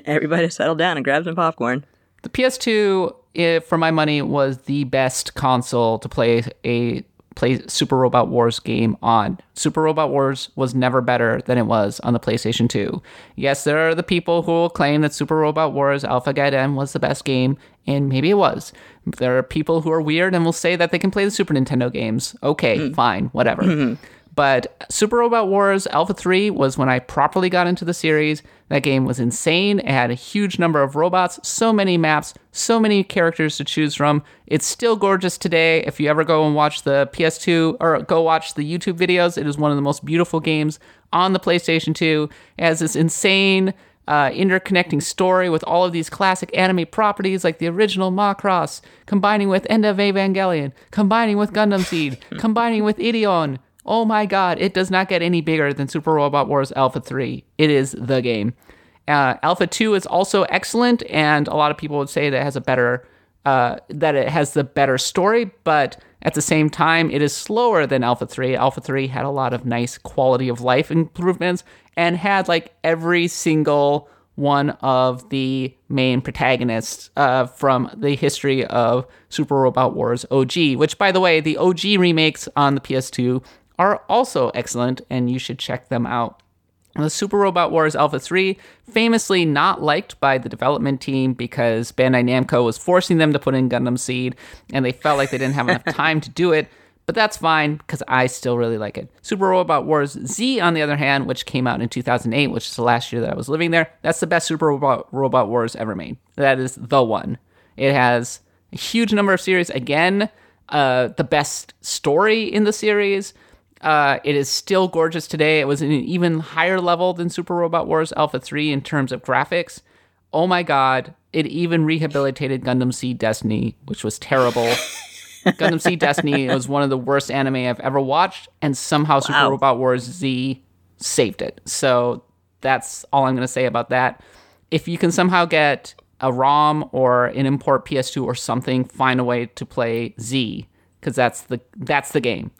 Everybody settle down and grab some popcorn. The PS2, eh, for my money, was the best console to play a play Super Robot Wars game on. Super Robot Wars was never better than it was on the PlayStation 2. Yes, there are the people who will claim that Super Robot Wars Alpha Gaiden was the best game, and maybe it was. There are people who are weird and will say that they can play the Super Nintendo games. Okay, hmm. fine, whatever. Hmm. But Super Robot Wars Alpha 3 was when I properly got into the series. That game was insane. It had a huge number of robots, so many maps, so many characters to choose from. It's still gorgeous today. If you ever go and watch the PS2 or go watch the YouTube videos, it is one of the most beautiful games on the PlayStation 2. It has this insane uh, interconnecting story with all of these classic anime properties like the original Macross, combining with End of Evangelion, combining with Gundam Seed, combining with Ideon. Oh my god, it does not get any bigger than Super Robot Wars Alpha 3. It is the game. Uh, Alpha 2 is also excellent, and a lot of people would say that it has a better uh, that it has the better story, but at the same time, it is slower than Alpha 3. Alpha 3 had a lot of nice quality of life improvements and had like every single one of the main protagonists uh, from the history of Super Robot Wars OG, which, by the way, the OG remakes on the PS2 are also excellent, and you should check them out. The Super Robot Wars Alpha 3, famously not liked by the development team because Bandai Namco was forcing them to put in Gundam Seed, and they felt like they didn't have enough time to do it. But that's fine because I still really like it. Super Robot Wars Z, on the other hand, which came out in 2008, which is the last year that I was living there, that's the best Super Robot, Robot Wars ever made. That is the one. It has a huge number of series. Again, uh, the best story in the series. Uh, it is still gorgeous today. It was in an even higher level than Super Robot Wars Alpha 3 in terms of graphics. Oh my god, it even rehabilitated Gundam Seed Destiny, which was terrible. Gundam Seed Destiny was one of the worst anime I've ever watched, and somehow Super Robot Wars Z saved it. So that's all I'm going to say about that. If you can somehow get a ROM or an import PS2 or something, find a way to play Z because that's the that's the game.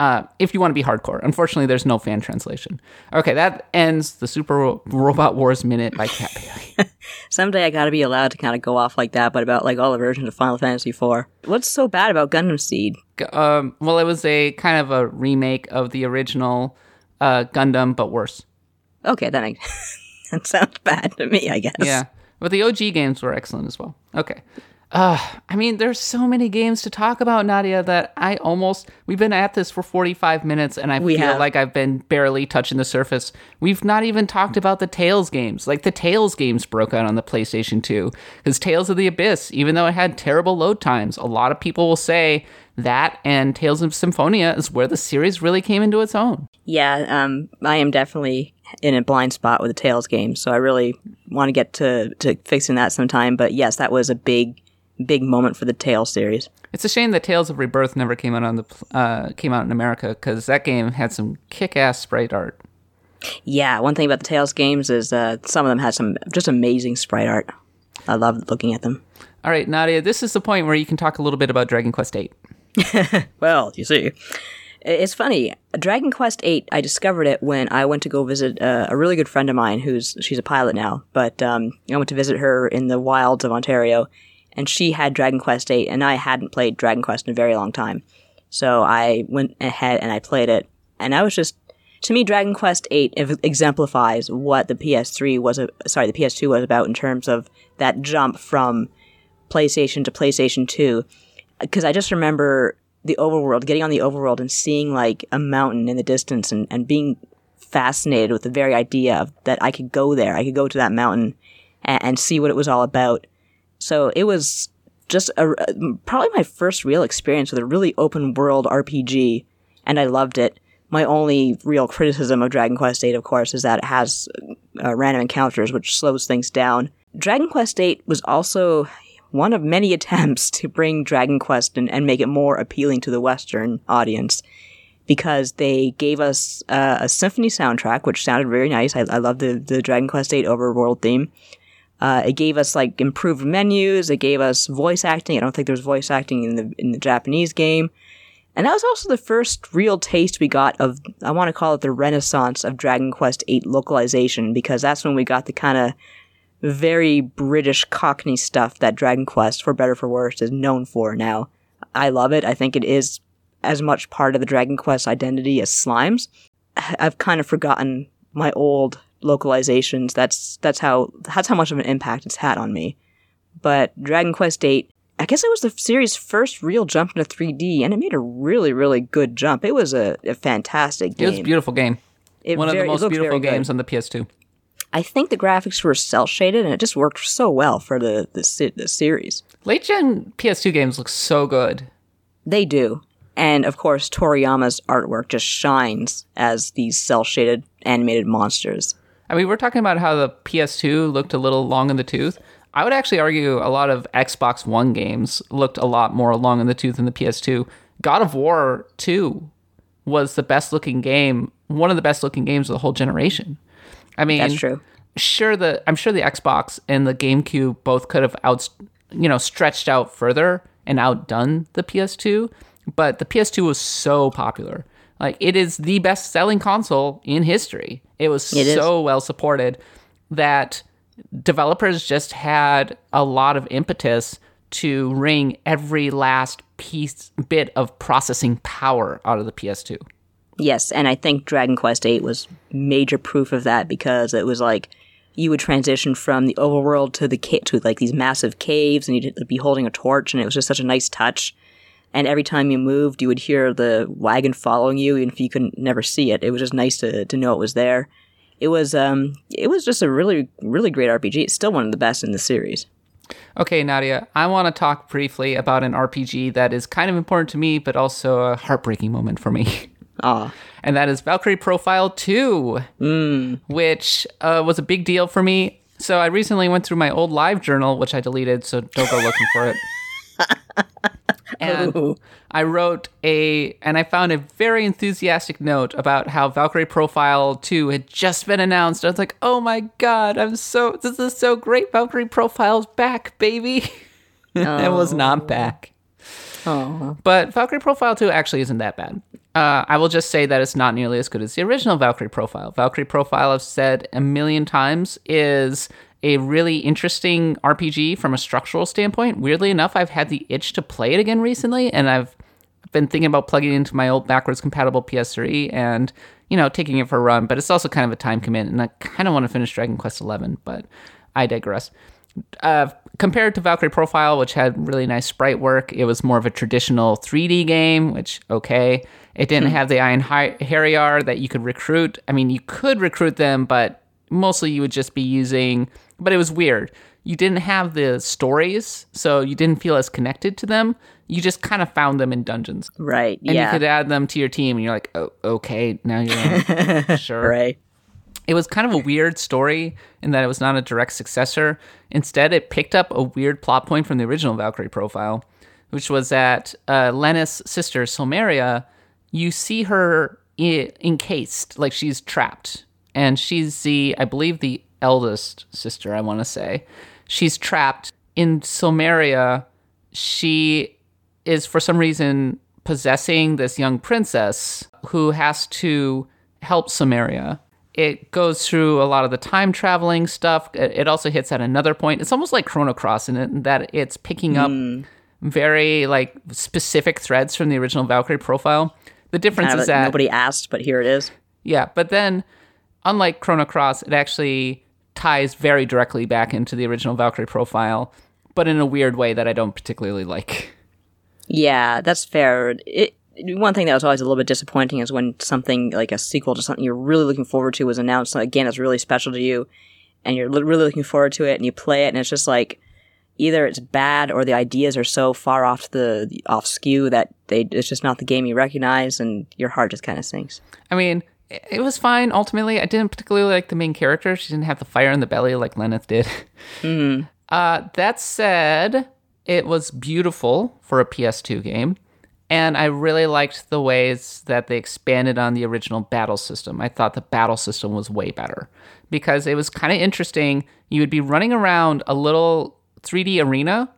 Uh, if you want to be hardcore, unfortunately, there's no fan translation. Okay, that ends the Super Ro- Robot Wars minute by Kat Bailey. Someday I gotta be allowed to kind of go off like that, but about like all the versions of Final Fantasy IV. What's so bad about Gundam Seed? um, well, it was a kind of a remake of the original uh, Gundam, but worse. Okay, that makes that sounds bad to me. I guess. Yeah, but the OG games were excellent as well. Okay. Uh, I mean, there's so many games to talk about, Nadia, that I almost we've been at this for 45 minutes, and I We feel have. like I've been barely touching the surface. We've not even talked about the Tales games. Like the Tales games broke out on the PlayStation 2 because Tales of the Abyss, even though it had terrible load times, a lot of people will say that and Tales of Symphonia is where the series really came into its own. Yeah, um, I am definitely in a blind spot with the Tales game, so I really want to get to to fixing that sometime. But yes, that was a big, big moment for the Tales series. It's a shame that Tales of Rebirth never came out on the uh, came out in America because that game had some kick-ass sprite art. Yeah, one thing about the Tales games is uh, some of them had some just amazing sprite art. I love looking at them. All right, Nadia, this is the point where you can talk a little bit about Dragon Quest VIII. Well, you see, it's funny. Dragon Quest VIII. I discovered it when I went to go visit uh, a really good friend of mine, who's she's a pilot now. But um, I went to visit her in the wilds of Ontario, and she had Dragon Quest VIII, and I hadn't played Dragon Quest in a very long time. So I went ahead and I played it, and I was just to me, Dragon Quest VIII exemplifies what the PS3 was. A, sorry, the PS2 was about in terms of that jump from PlayStation to PlayStation 2 because I just remember the overworld, getting on the overworld and seeing like a mountain in the distance and, and being fascinated with the very idea of that I could go there. I could go to that mountain and, and see what it was all about. So it was just a, probably my first real experience with a really open world RPG, and I loved it. My only real criticism of Dragon Quest VIII, of course, is that it has uh, random encounters, which slows things down. Dragon Quest VIII was also one of many attempts to bring Dragon Quest and, and make it more appealing to the Western audience because they gave us uh, a symphony soundtrack, which sounded very nice. I, I love the, the Dragon Quest VIII overworld theme. Uh, it gave us like improved menus. It gave us voice acting. I don't think there was voice acting in the in the Japanese game. And that was also the first real taste we got of, I want to call it the renaissance of Dragon Quest VIII localization, because that's when we got the kind of very British Cockney stuff that Dragon Quest, for better or for worse, is known for now. I love it. I think it is as much part of the Dragon Quest identity as Slimes. I've kind of forgotten my old localizations. That's that's how that's how much of an impact it's had on me. But Dragon Quest VIII, I guess it was the series' first real jump into 3D, and it made a really, really good jump. It was a, a fantastic It was a beautiful game. It One of the most beautiful very good. games on the PS2. I think the graphics were cell shaded, and it just worked so well for the the, the series. Late gen PS2 games look so good. They do, and of course, Toriyama's artwork just shines as these cell shaded animated monsters. I mean, we're talking about how the PS2 looked a little long in the tooth. I would actually argue a lot of Xbox One games looked a lot more long in the tooth than the PS2. God of War 2 was the best looking game, one of the best looking games of the whole generation. I mean, That's true. Sure, the I'm sure the Xbox and the GameCube both could have out, you know, stretched out further and outdone the PS2, but the PS2 was so popular. Like it is the best selling console in history. It was It is. so well supported that developers just had a lot of impetus to wring every last piece bit of processing power out of the PS2. Yes, and I think Dragon Quest VIII was major proof of that because it was like you would transition from the overworld to the ca- to like these massive caves, and you'd be holding a torch, and it was just such a nice touch. And every time you moved, you would hear the wagon following you, even if you couldn't never see it. It was just nice to to know it was there. It was um it was just a really really great RPG. It's still one of the best in the series. Okay, Nadia, I want to talk briefly about an RPG that is kind of important to me, but also a heartbreaking moment for me. Ah, and that is Valkyrie Profile 2, which uh, was a big deal for me. So I recently went through my old live journal, which I deleted, so don't go looking for it. and Ooh. I wrote a, and I found a very enthusiastic note about how Valkyrie Profile 2 had just been announced. I was like, oh my god, I'm so, this is so great. Valkyrie Profile's back, baby. it was not back. oh, But Valkyrie Profile 2 actually isn't that bad. Uh, I will just say that it's not nearly as good as the original Valkyrie Profile. Valkyrie Profile, I've said a million times, is a really interesting RPG from a structural standpoint. Weirdly enough, I've had the itch to play it again recently, and I've been thinking about plugging it into my old backwards compatible PS3 and, you know, taking it for a run. But it's also kind of a time commitment, and I kind of want to finish Dragon Quest XI, but I digress uh, compared to Valkyrie Profile, which had really nice sprite work, it was more of a traditional 3D game, which, okay. It didn't have the Einherjar that you could recruit. I mean, you could recruit them, but mostly you would just be using, but it was weird. You didn't have the stories, so you didn't feel as connected to them. You just kind of found them in dungeons. right, And yeah, you could add them to your team, and you're like, oh, okay, now you're on. sure right. it was kind of a weird story in that it was not a direct successor. Instead, it picked up a weird plot point from the original Valkyrie profile, which was that uh, Lenneth's sister, Silmeria, you see her I- encased, like she's trapped. And she's the, I believe, the eldest sister, I want to say. She's trapped. In Silmeria, she is for some reason possessing this young princess who has to help Samaria. It goes through a lot of the time traveling stuff. It also hits at another point. It's almost like Chrono Cross in it in that it's picking up hmm. very like specific threads from the original Valkyrie profile. The difference is that nobody asked, but here it is. yeah, but then unlike Chrono Cross, it actually ties very directly back into the original Valkyrie profile, but in a weird way that I don't particularly like. Yeah, that's fair. It, one thing that was always a little bit disappointing is when something like a sequel to something you're really looking forward to was announced. Again, it's really special to you, and you're li- really looking forward to it, and you play it, and it's just like either it's bad or the ideas are so far off the off skew that they it's just not the game you recognize, and your heart just kind of sinks. I mean, it it was fine ultimately. I didn't particularly like the main character. She didn't have the fire in the belly like Lenneth did. Uh, that said, it was beautiful for a PS2 game. And I really liked the ways that they expanded on the original battle system. I thought the battle system was way better because it was kind of interesting. You would be running around a little 3D arena,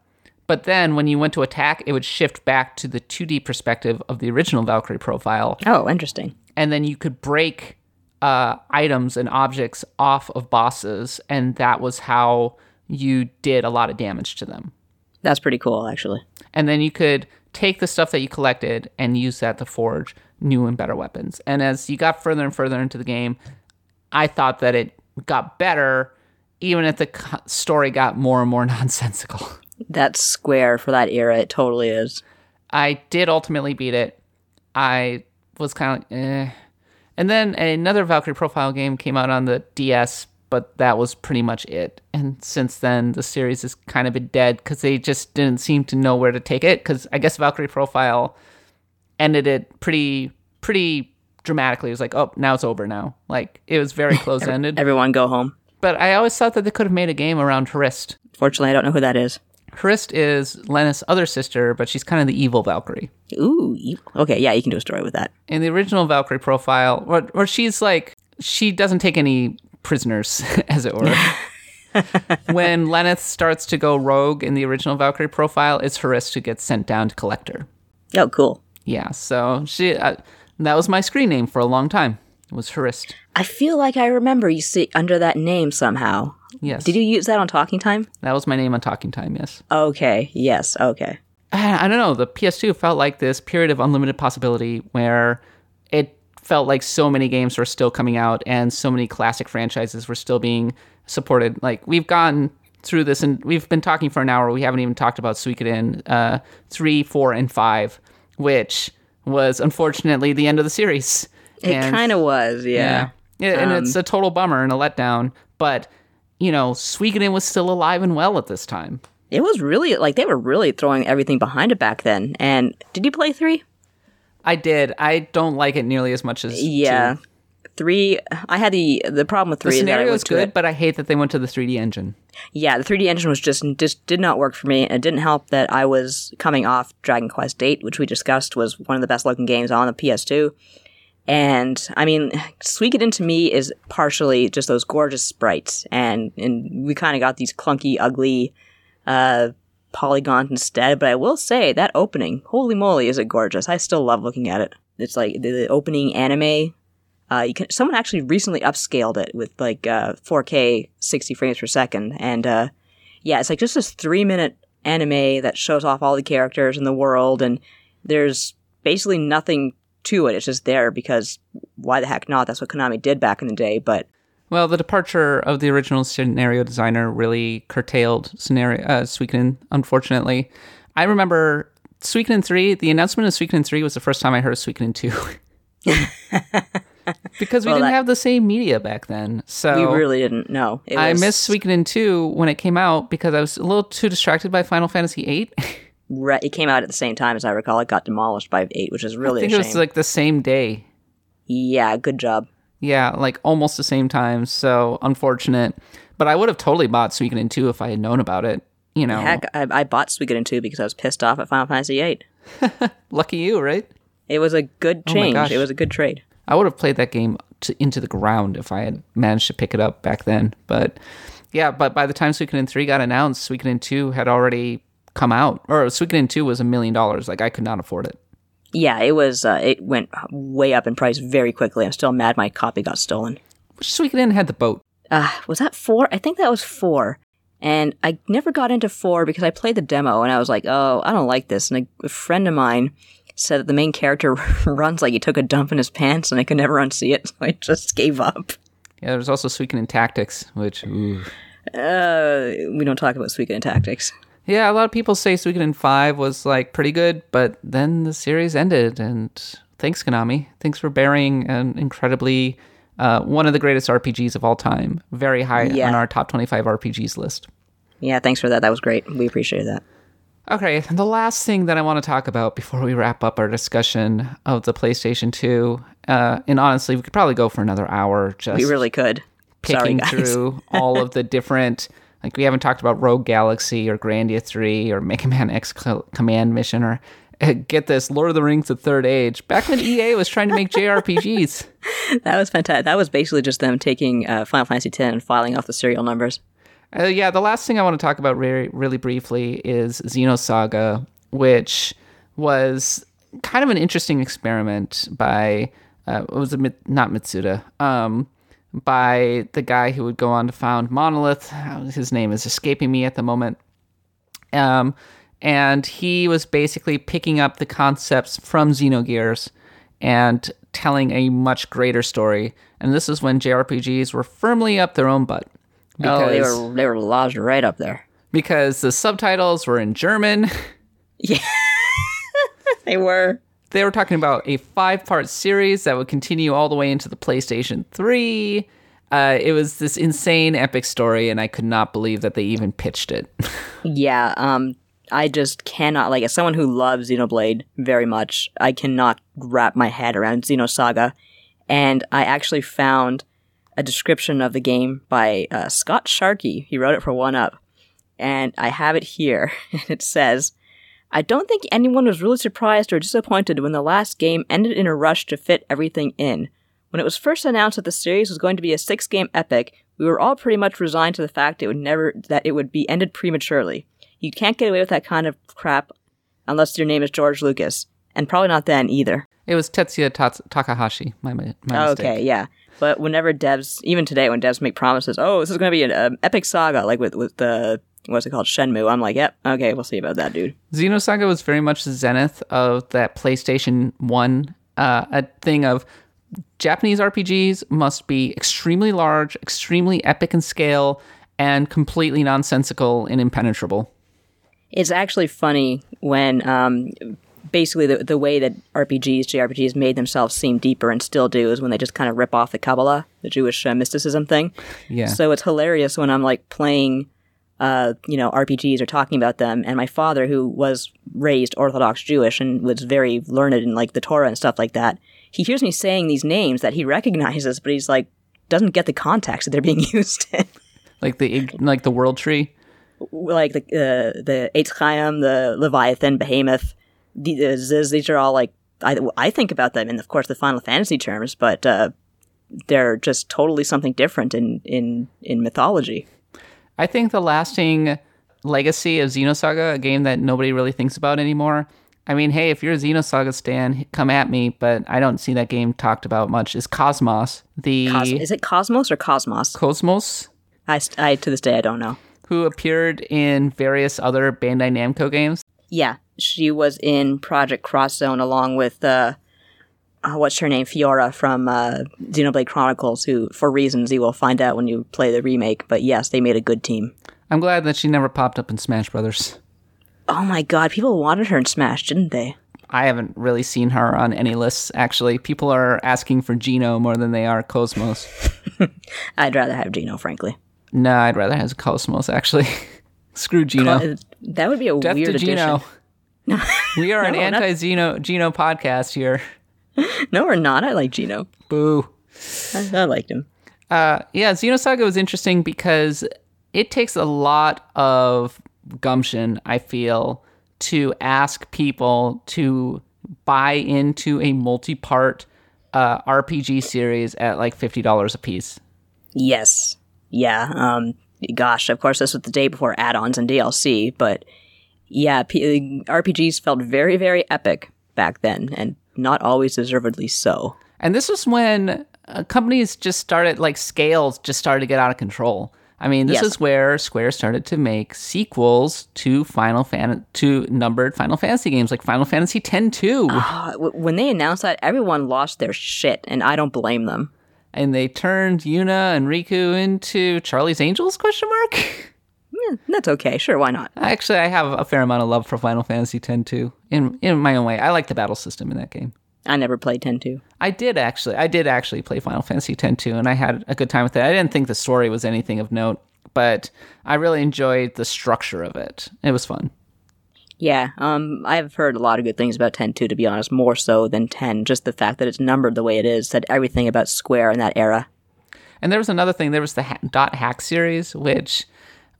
but then when you went to attack, it would shift back to the 2D perspective of the original Valkyrie profile Oh, interesting. And then you could break uh, items and objects off of bosses, and that was how you did a lot of damage to them. That's pretty cool, actually. And then you could take the stuff that you collected and use that to forge new and better weapons. And as you got further and further into the game, I thought that it got better, even if the story got more and more nonsensical. That's square for that era. It totally is. I did ultimately beat it. I was kind of like, eh. And then another Valkyrie Profile game came out on the DS, but that was pretty much it. And since then, the series has kind of been dead because they just didn't seem to know where to take it. Because I guess Valkyrie Profile ended it pretty, pretty dramatically. It was like, oh, now it's over now. Like, it was very close ended. Everyone go home. but I always thought that they could have made a game around Harist. Fortunately, I don't know who that is. Harist is Lenneth's other sister, but she's kind of the evil Valkyrie. Ooh, okay, yeah, you can do a story with that. in the original Valkyrie profile, or, or she's like she doesn't take any prisoners, as it were. when Lenneth starts to go rogue in the original Valkyrie profile, it's Harist who gets sent down to Collector. Oh, cool. Yeah, so she uh, that was my screen name for a long time. It was Harist. I feel like I remember you see under that name somehow. Yes. Did you use that on Talking Time? That was my name on Talking Time, yes. Okay. Yes. Okay. I don't know. The PS2 felt like this period of unlimited possibility where it felt like so many games were still coming out and so many classic franchises were still being supported. Like we've gone through this and we've been talking for an hour. We haven't even talked about Suikoden uh, three, four, and five, which was unfortunately the end of the series. It kind of was, yeah. yeah. And it's a total bummer and a letdown. But you know, Suikoden was still alive and well at this time. It was really like they were really throwing everything behind it back then. And did you play three? I did. I don't like it nearly as much as Yeah. two. Three, I had the the problem with The three is that I scenario to good, it- but I hate that they went to the 3D engine. Yeah, the 3D engine was just just did not work for me. It didn't help that I was coming off Dragon Quest VIII, which we discussed was one of the best looking games on the PS2. And I mean, Suikoden to me is partially just those gorgeous sprites, and and we kind of got these clunky, ugly uh, polygons instead. But I will say that opening, holy moly, is it gorgeous! I still love looking at it. It's like the, the opening anime. Uh, you can someone actually recently upscaled it with like uh, 4K 60 frames per second, and uh, yeah, it's like just this three minute anime that shows off all the characters in the world, and there's basically nothing to it. It's just there because why the heck not? That's what Konami did back in the day. But Well, the departure of the original scenario designer really curtailed scenario uh, Suikoden, unfortunately. I remember Suikoden 3, the announcement of Suikoden 3 was the first time I heard of Suikoden 2. because we Well, didn't that- have the same media back then. So we really didn't know. It I was- missed Suikoden 2 when it came out because I was a little too distracted by Final Fantasy 8. re- it came out at the same time as I recall. It got demolished by eight, which is really I think it was like the same day. yeah, good job. Yeah, like almost the same time. So unfortunate. But I would have totally bought Suikoden 2 if I had known about it. You know, Heck, I, I bought Suikoden 2 because I was pissed off at Final Fantasy VIII. lucky you, right? It was a good Oh change. gosh. it was a good trade. I would have played that game to, into the ground if I had managed to pick it up back then. But yeah, but by the time Suikoden 3 got announced, Suikoden 2 had already come out. Or Suikoden 2 was a million dollars. Like, I could not afford it. Yeah, it was. Uh, it went way up in price very quickly. I'm still mad my copy got stolen. Which Suikoden had the boat. uh, was that four? I think that was four. And I never got into four because I played the demo and I was like, oh, I don't like this. And a, a friend of mine said that the main character runs like he took a dump in his pants and I could never unsee it. So I just gave up. Yeah, there's also Suikoden Tactics, which, ooh. Uh, we don't talk about Suikoden tactics. Yeah, a lot of people say Suikoden 5 was like pretty good, but then the series ended and thanks Konami. Thanks for burying an incredibly uh, one of the greatest RPGs of all time. Very high Yeah. on our top 25 RPGs list. Yeah, thanks for that. That was great. We appreciate that. Okay, and the last thing that I want to talk about before we wrap up our discussion of the PlayStation 2, uh, and honestly, we could probably go for another hour just We really could. Sorry, picking guys. through all of the different like we haven't talked about Rogue Galaxy or Grandia 3 or Mega Man X Command Mission or uh, get this Lord of the Rings the Third Age. Back when EA was trying to make JRPGs. That was fantastic. That was basically just them taking uh, Final Fantasy X and filing off the serial numbers. Uh, yeah, the last thing I want to talk about really, really briefly is Xenosaga, which was kind of an interesting experiment by uh, what was it not Mitsuda, um, by the guy who would go on to found Monolith. His name is escaping me at the moment. Um, and he was basically picking up the concepts from Xenogears and telling a much greater story. And this is when JRPGs were firmly up their own butt. oh, they were they were lodged right up there. because the subtitles were in German. Yeah, they were. They were talking about a five part series that would continue all the way into the PlayStation 3. Uh, it was this insane epic story, and I could not believe that they even pitched it. Yeah, um, I just cannot like as someone who loves Xenoblade very much. I cannot wrap my head around Xenosaga, and I actually found a description of the game by uh, Scott Sharkey. He wrote it for One Up, and I have it here. And it says, "I don't think anyone was really surprised or disappointed when the last game ended in a rush to fit everything in." When it was first announced that the series was going to be a six game epic, we were all pretty much resigned to the fact it would never that it would be ended prematurely. You can't get away with that kind of crap unless your name is George Lucas, and probably not then either. It was Tetsuya Tats- Takahashi. My, my mistake. Okay, yeah. But whenever devs, even today, when devs make promises, oh, this is going to be an um, epic saga, like with with the what's it called, Shenmue, I'm like, yep, okay, we'll see about that, dude. Xenosaga was very much the zenith of that PlayStation 1 uh, a thing of Japanese RPGs must be extremely large, extremely epic in scale, and completely nonsensical and impenetrable. It's actually funny when um, basically the, the way that RPGs, JRPGs made themselves seem deeper and still do is when they just kind of rip off the Kabbalah, the Jewish uh, mysticism thing. Yeah. So it's hilarious when I'm like playing, uh, you know, RPGs or talking about them, and my father, who was raised Orthodox Jewish and was very learned in like the Torah and stuff like that, he hears me saying these names that he recognizes, but he's like doesn't get the context that they're being used in. like the like the world tree. like the uh, the Eitz Chaim, the Leviathan, Behemoth, the, the Ziz. These are all like I I think about them in of course the Final Fantasy terms, but uh, they're just totally something different in in in mythology. I think the lasting legacy of Xenosaga, a game that nobody really thinks about anymore. I mean, hey, if you're a Xenosaga stan, come at me, but I don't see that game talked about much. Is Cosmos the Cos- is it Cosmos or Cosmos? Cosmos? I, I to this day I don't know. who appeared in various other Bandai Namco games. Yeah, she was in Project Cross Zone along with uh, uh, what's her name, Fiora from uh, Xenoblade Chronicles. Who, for reasons you will find out when you play the remake, but yes, they made a good team. I'm glad that she never popped up in Smash Brothers. Oh my god, people wanted her in Smash, didn't they? I haven't really seen her on any lists, actually. People are asking for Geno more than they are Cosmos. I'd rather have Geno, frankly. no, I'd rather have Cosmos, actually. Screw Geno. Uh, That would be a Death weird to Geno. we are an No, not- anti-Geno Geno podcast here. No, we're not. I like Geno. Boo. I, I liked him. Uh, yeah, Xenosaga was interesting because it takes a lot of gumption, I feel, to ask people to buy into a multi-part uh, RPG series at like fifty dollars a piece. Yes. Yeah. Um. Gosh, of course, this was the day before add-ons and DLC, but yeah, P- RPGs felt very, very epic back then, and not always deservedly so. And this was when uh, companies just started, like scales just started to get out of control. I mean, this Yes. is where Square started to make sequels to Final Fan to numbered Final Fantasy games, like Final Fantasy X-2. Uh, w- when they announced that, everyone lost their shit, and I don't blame them. and they turned Yuna and Rikku into Charlie's Angels? Question mark. Eh, that's okay. Sure, why not? Actually, I have a fair amount of love for Final Fantasy X too. In in my own way, I like the battle system in that game. I never played 10-2. I did actually, I did actually play Final Fantasy X two, and I had a good time with it. I didn't think the story was anything of note, but I really enjoyed the structure of it. It was fun. Yeah, um, I've heard a lot of good things about 10-2, to be honest, more so than 10. Just the fact that it's numbered the way it is said everything about Square in that era. And there was another thing. There was the ha- Dot Hack series, which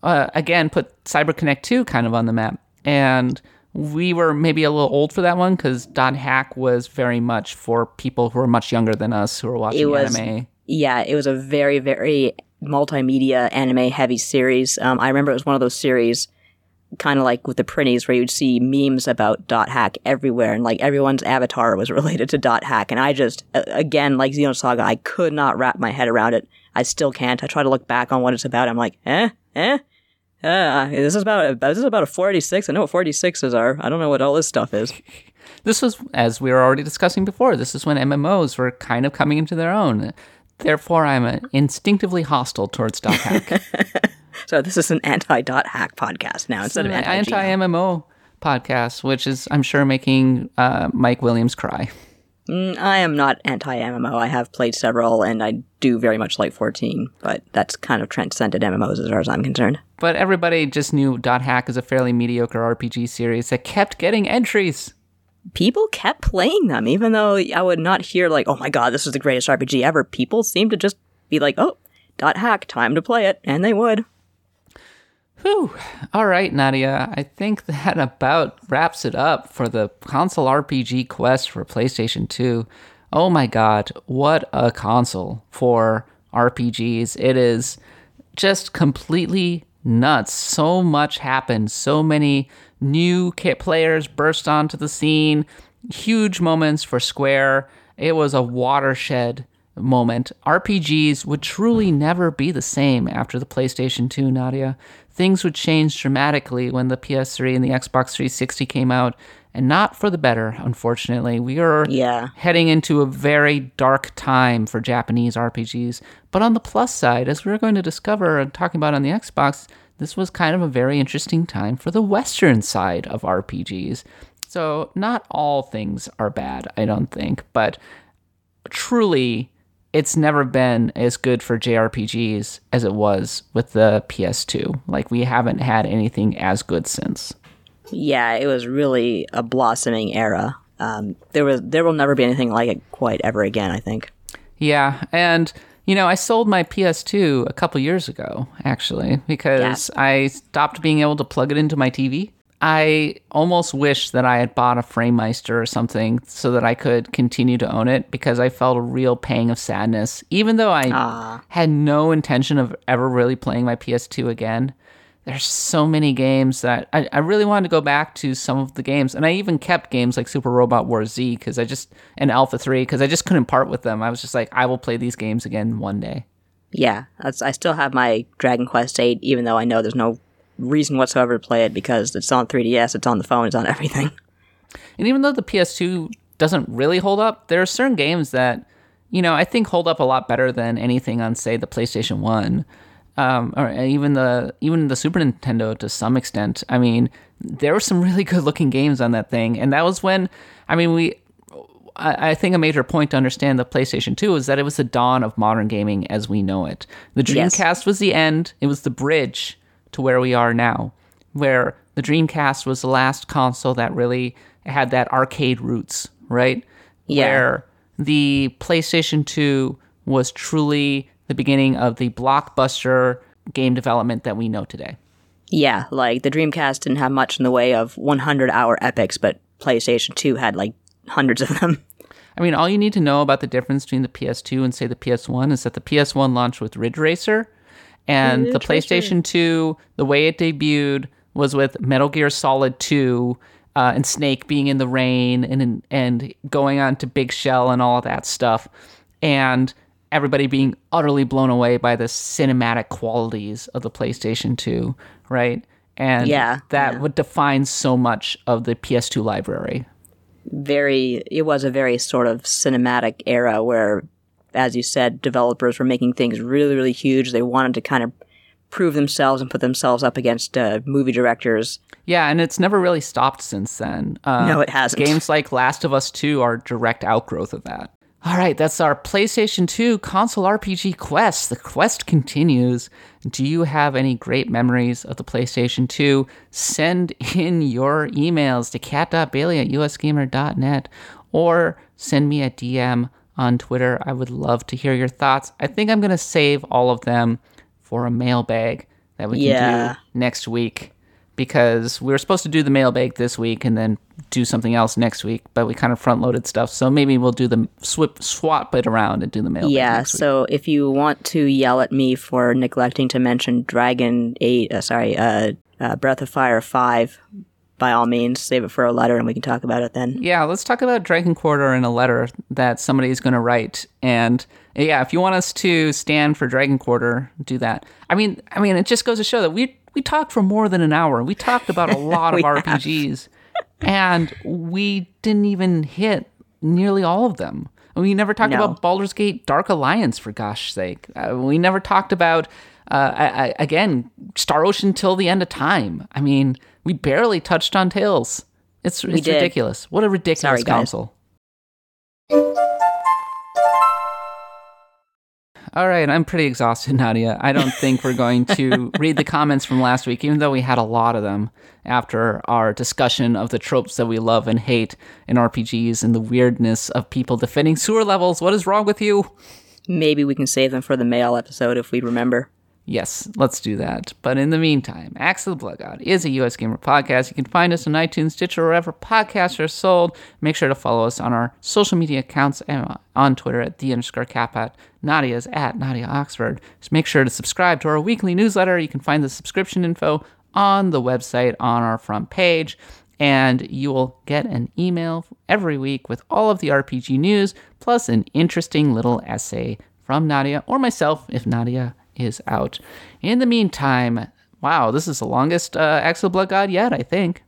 uh, again put CyberConnect 2 kind of on the map. And we were maybe a little old for that one because Dot Hack was very much for people who were much younger than us who were watching It was- anime. Yeah, it was a very, very multimedia anime heavy series. Um, I remember it was one of those series, kind of like with the Prinnies, where you'd see memes about Dot Hack everywhere, and like everyone's avatar was related to Dot Hack. And I just, again, like Xenosaga, I could not wrap my head around it. I still can't. I try to look back on what it's about. I'm like, eh, eh. Uh, this is about this is about a 486. I know what 486s are. I don't know what all this stuff is. This was, as we were already discussing before, this is when MMOs were kind of coming into their own. Therefore, I'm uh, instinctively hostile towards Dot Hack. So this is an anti-dot hack podcast now instead of anti anti MMO podcast, which is, I'm sure, making uh, Mike Williams cry. Mm, I am not anti MMO. I have played several, and I do very much like 14, but that's kind of transcended MMOs as far as I'm concerned. But everybody just knew Dot Hack is a fairly mediocre RPG series that kept getting entries. People kept playing them, even though I would not hear like, "Oh my god, this is the greatest RPG ever." People seemed to just be like, "Oh, dot hack, time to play it," and they would. Whew. All right, Nadia. I think that about wraps it up for the console RPG quest for PlayStation 2. Oh my god, what a console for RPGs. It is just completely nuts. So much happened. So many new players burst onto the scene. Huge moments for Square. It was a watershed moment. RPGs would truly never be the same after the PlayStation 2, Nadia. Things would change dramatically when the PS3 and the Xbox 360 came out, and not for the better, unfortunately. We are Yeah. heading into a very dark time for Japanese RPGs. But on the plus side, as we're going to discover and talking about on the Xbox, this was kind of a very interesting time for the Western side of RPGs. So, not all things are bad, I don't think, but truly, it's never been as good for JRPGs as it was with the PS2. Like, we haven't had anything as good since. Yeah, it was really a blossoming era. Um, there was there will never be anything like it quite ever again. I think. Yeah, and you know, I sold my PS2 a couple years ago, actually, because I stopped being able to plug it into my TV. I almost wish that I had bought a FrameMeister or something so that I could continue to own it because I felt a real pang of sadness. Even though I Ah. had no intention of ever really playing my PS2 again, there's so many games that I, I really wanted to go back to some of the games. And I even kept games like Super Robot Wars Z because I just, and Alpha 3 because I just couldn't part with them. I was just like, I will play these games again one day. Yeah, that's, I still have my Dragon Quest VIII, even though I know there's no reason whatsoever to play it because it's on 3DS, it's on the phone, it's on everything. And even though the PS2 doesn't really hold up, there are certain games that, you know, I think hold up a lot better than anything on, say, the PlayStation 1. Um, or even the even the Super Nintendo to some extent. I mean, there were some really good looking games on that thing, and that was when I mean we I, I think a major point to understand the PlayStation 2 is that it was the dawn of modern gaming as we know it. The Yes. Dreamcast was the end, it was the bridge to where we are now, where the Dreamcast was the last console that really had that arcade roots, right? Yeah. Where the PlayStation 2 was truly the beginning of the blockbuster game development that we know today. Yeah, like the Dreamcast didn't have much in the way of 100 hour epics, but PlayStation 2 had like hundreds of them. I mean, all you need to know about the difference between the PS2 and say the PS1 is that the PS1 launched with Ridge Racer, and the PlayStation 2, the way it debuted was with Metal Gear Solid 2, uh, and Snake being in the rain and and going on to Big Shell and all of that stuff, and everybody being utterly blown away by the cinematic qualities of the PlayStation 2, right? And Yeah, that yeah. would define so much of the PS2 library. Very, it was a very sort of cinematic era where, as you said, developers were making things really, really huge. They wanted to kind of prove themselves and put themselves up against uh, movie directors. Yeah, and it's never really stopped since then. Uh, No, it hasn't. Games like Last of Us 2 are direct outgrowth of that. All right, that's our PlayStation 2 console RPG quest. The quest continues. Do you have any great memories of the PlayStation 2? Send in your emails to kat.bailey at usgamer.net or send me a DM on Twitter. I would love to hear your thoughts. I think I'm going to save all of them for a mailbag that we can Yeah. do next week because we were supposed to do the mailbag this week and then do something else next week, but we kind of front loaded stuff. So maybe we'll do the swip, swap it around and do the mailbag. yeah, next week. so if you want to yell at me for neglecting to mention Dragon 8, uh, sorry, uh, uh, Breath of Fire 5, by all means, save it for a letter and we can talk about it then. Yeah, let's talk about Dragon Quarter in a letter that somebody is going to write. And yeah, if you want us to stand for Dragon Quarter, do that. I mean, I mean, it just goes to show that we we talked for more than an hour. We talked about a lot of RPGs, and we didn't even hit nearly all of them. We never talked No. about Baldur's Gate Dark Alliance, for gosh sake. Uh, we never talked about, uh, I, I, again, Star Ocean till the end of time. I mean, we barely touched on Tales. It's, it's ridiculous. What a ridiculous Sorry, console. All right, I'm pretty exhausted, Nadia. I don't think we're going to read the comments from last week, even though we had a lot of them after our discussion of the tropes that we love and hate in RPGs and the weirdness of people defending sewer levels. What is wrong with you? Maybe we can save them for the mail episode if we remember. Yes, let's do that. But in the meantime, Axe of the Blood God is a US Gamer podcast. You can find us on iTunes, Stitcher, or wherever podcasts are sold. Make sure to follow us on our social media accounts and uh, on Twitter at the underscore katbot. Nadia's at Nadia Oxford. Just make sure to subscribe to our weekly newsletter. You can find the subscription info on the website on our front page. And you will get an email every week with all of the RPG news, plus an interesting little essay from Nadia or myself if Nadia is out. In the meantime, wow, this is the longest uh, Axel Blood God yet, I think.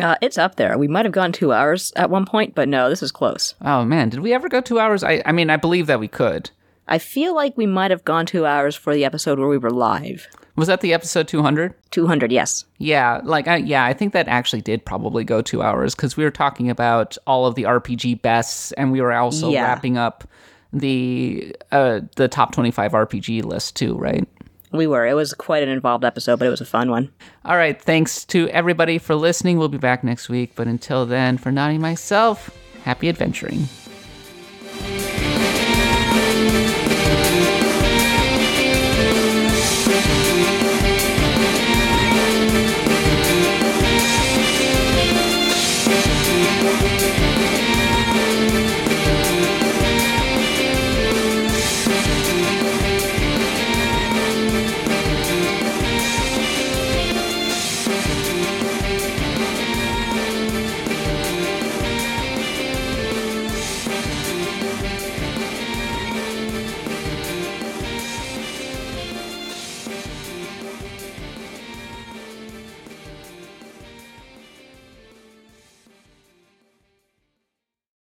Uh, it's up there. We might have gone two hours at one point, but no, this is close. Oh man, did we ever go two hours? I, I mean, I believe that we could. I feel like we might have gone two hours for the episode where we were live. Was that the episode 200? 200, yes. Yeah, like I, yeah, I think that actually did probably go two hours because we were talking about all of the RPG bests, and we were also Yeah. wrapping up the uh, the top 25 RPG list too, right? We were. It was quite an involved episode, but it was a fun one. All right, thanks to everybody for listening. We'll be back next week, but until then, for Nani myself, happy adventuring.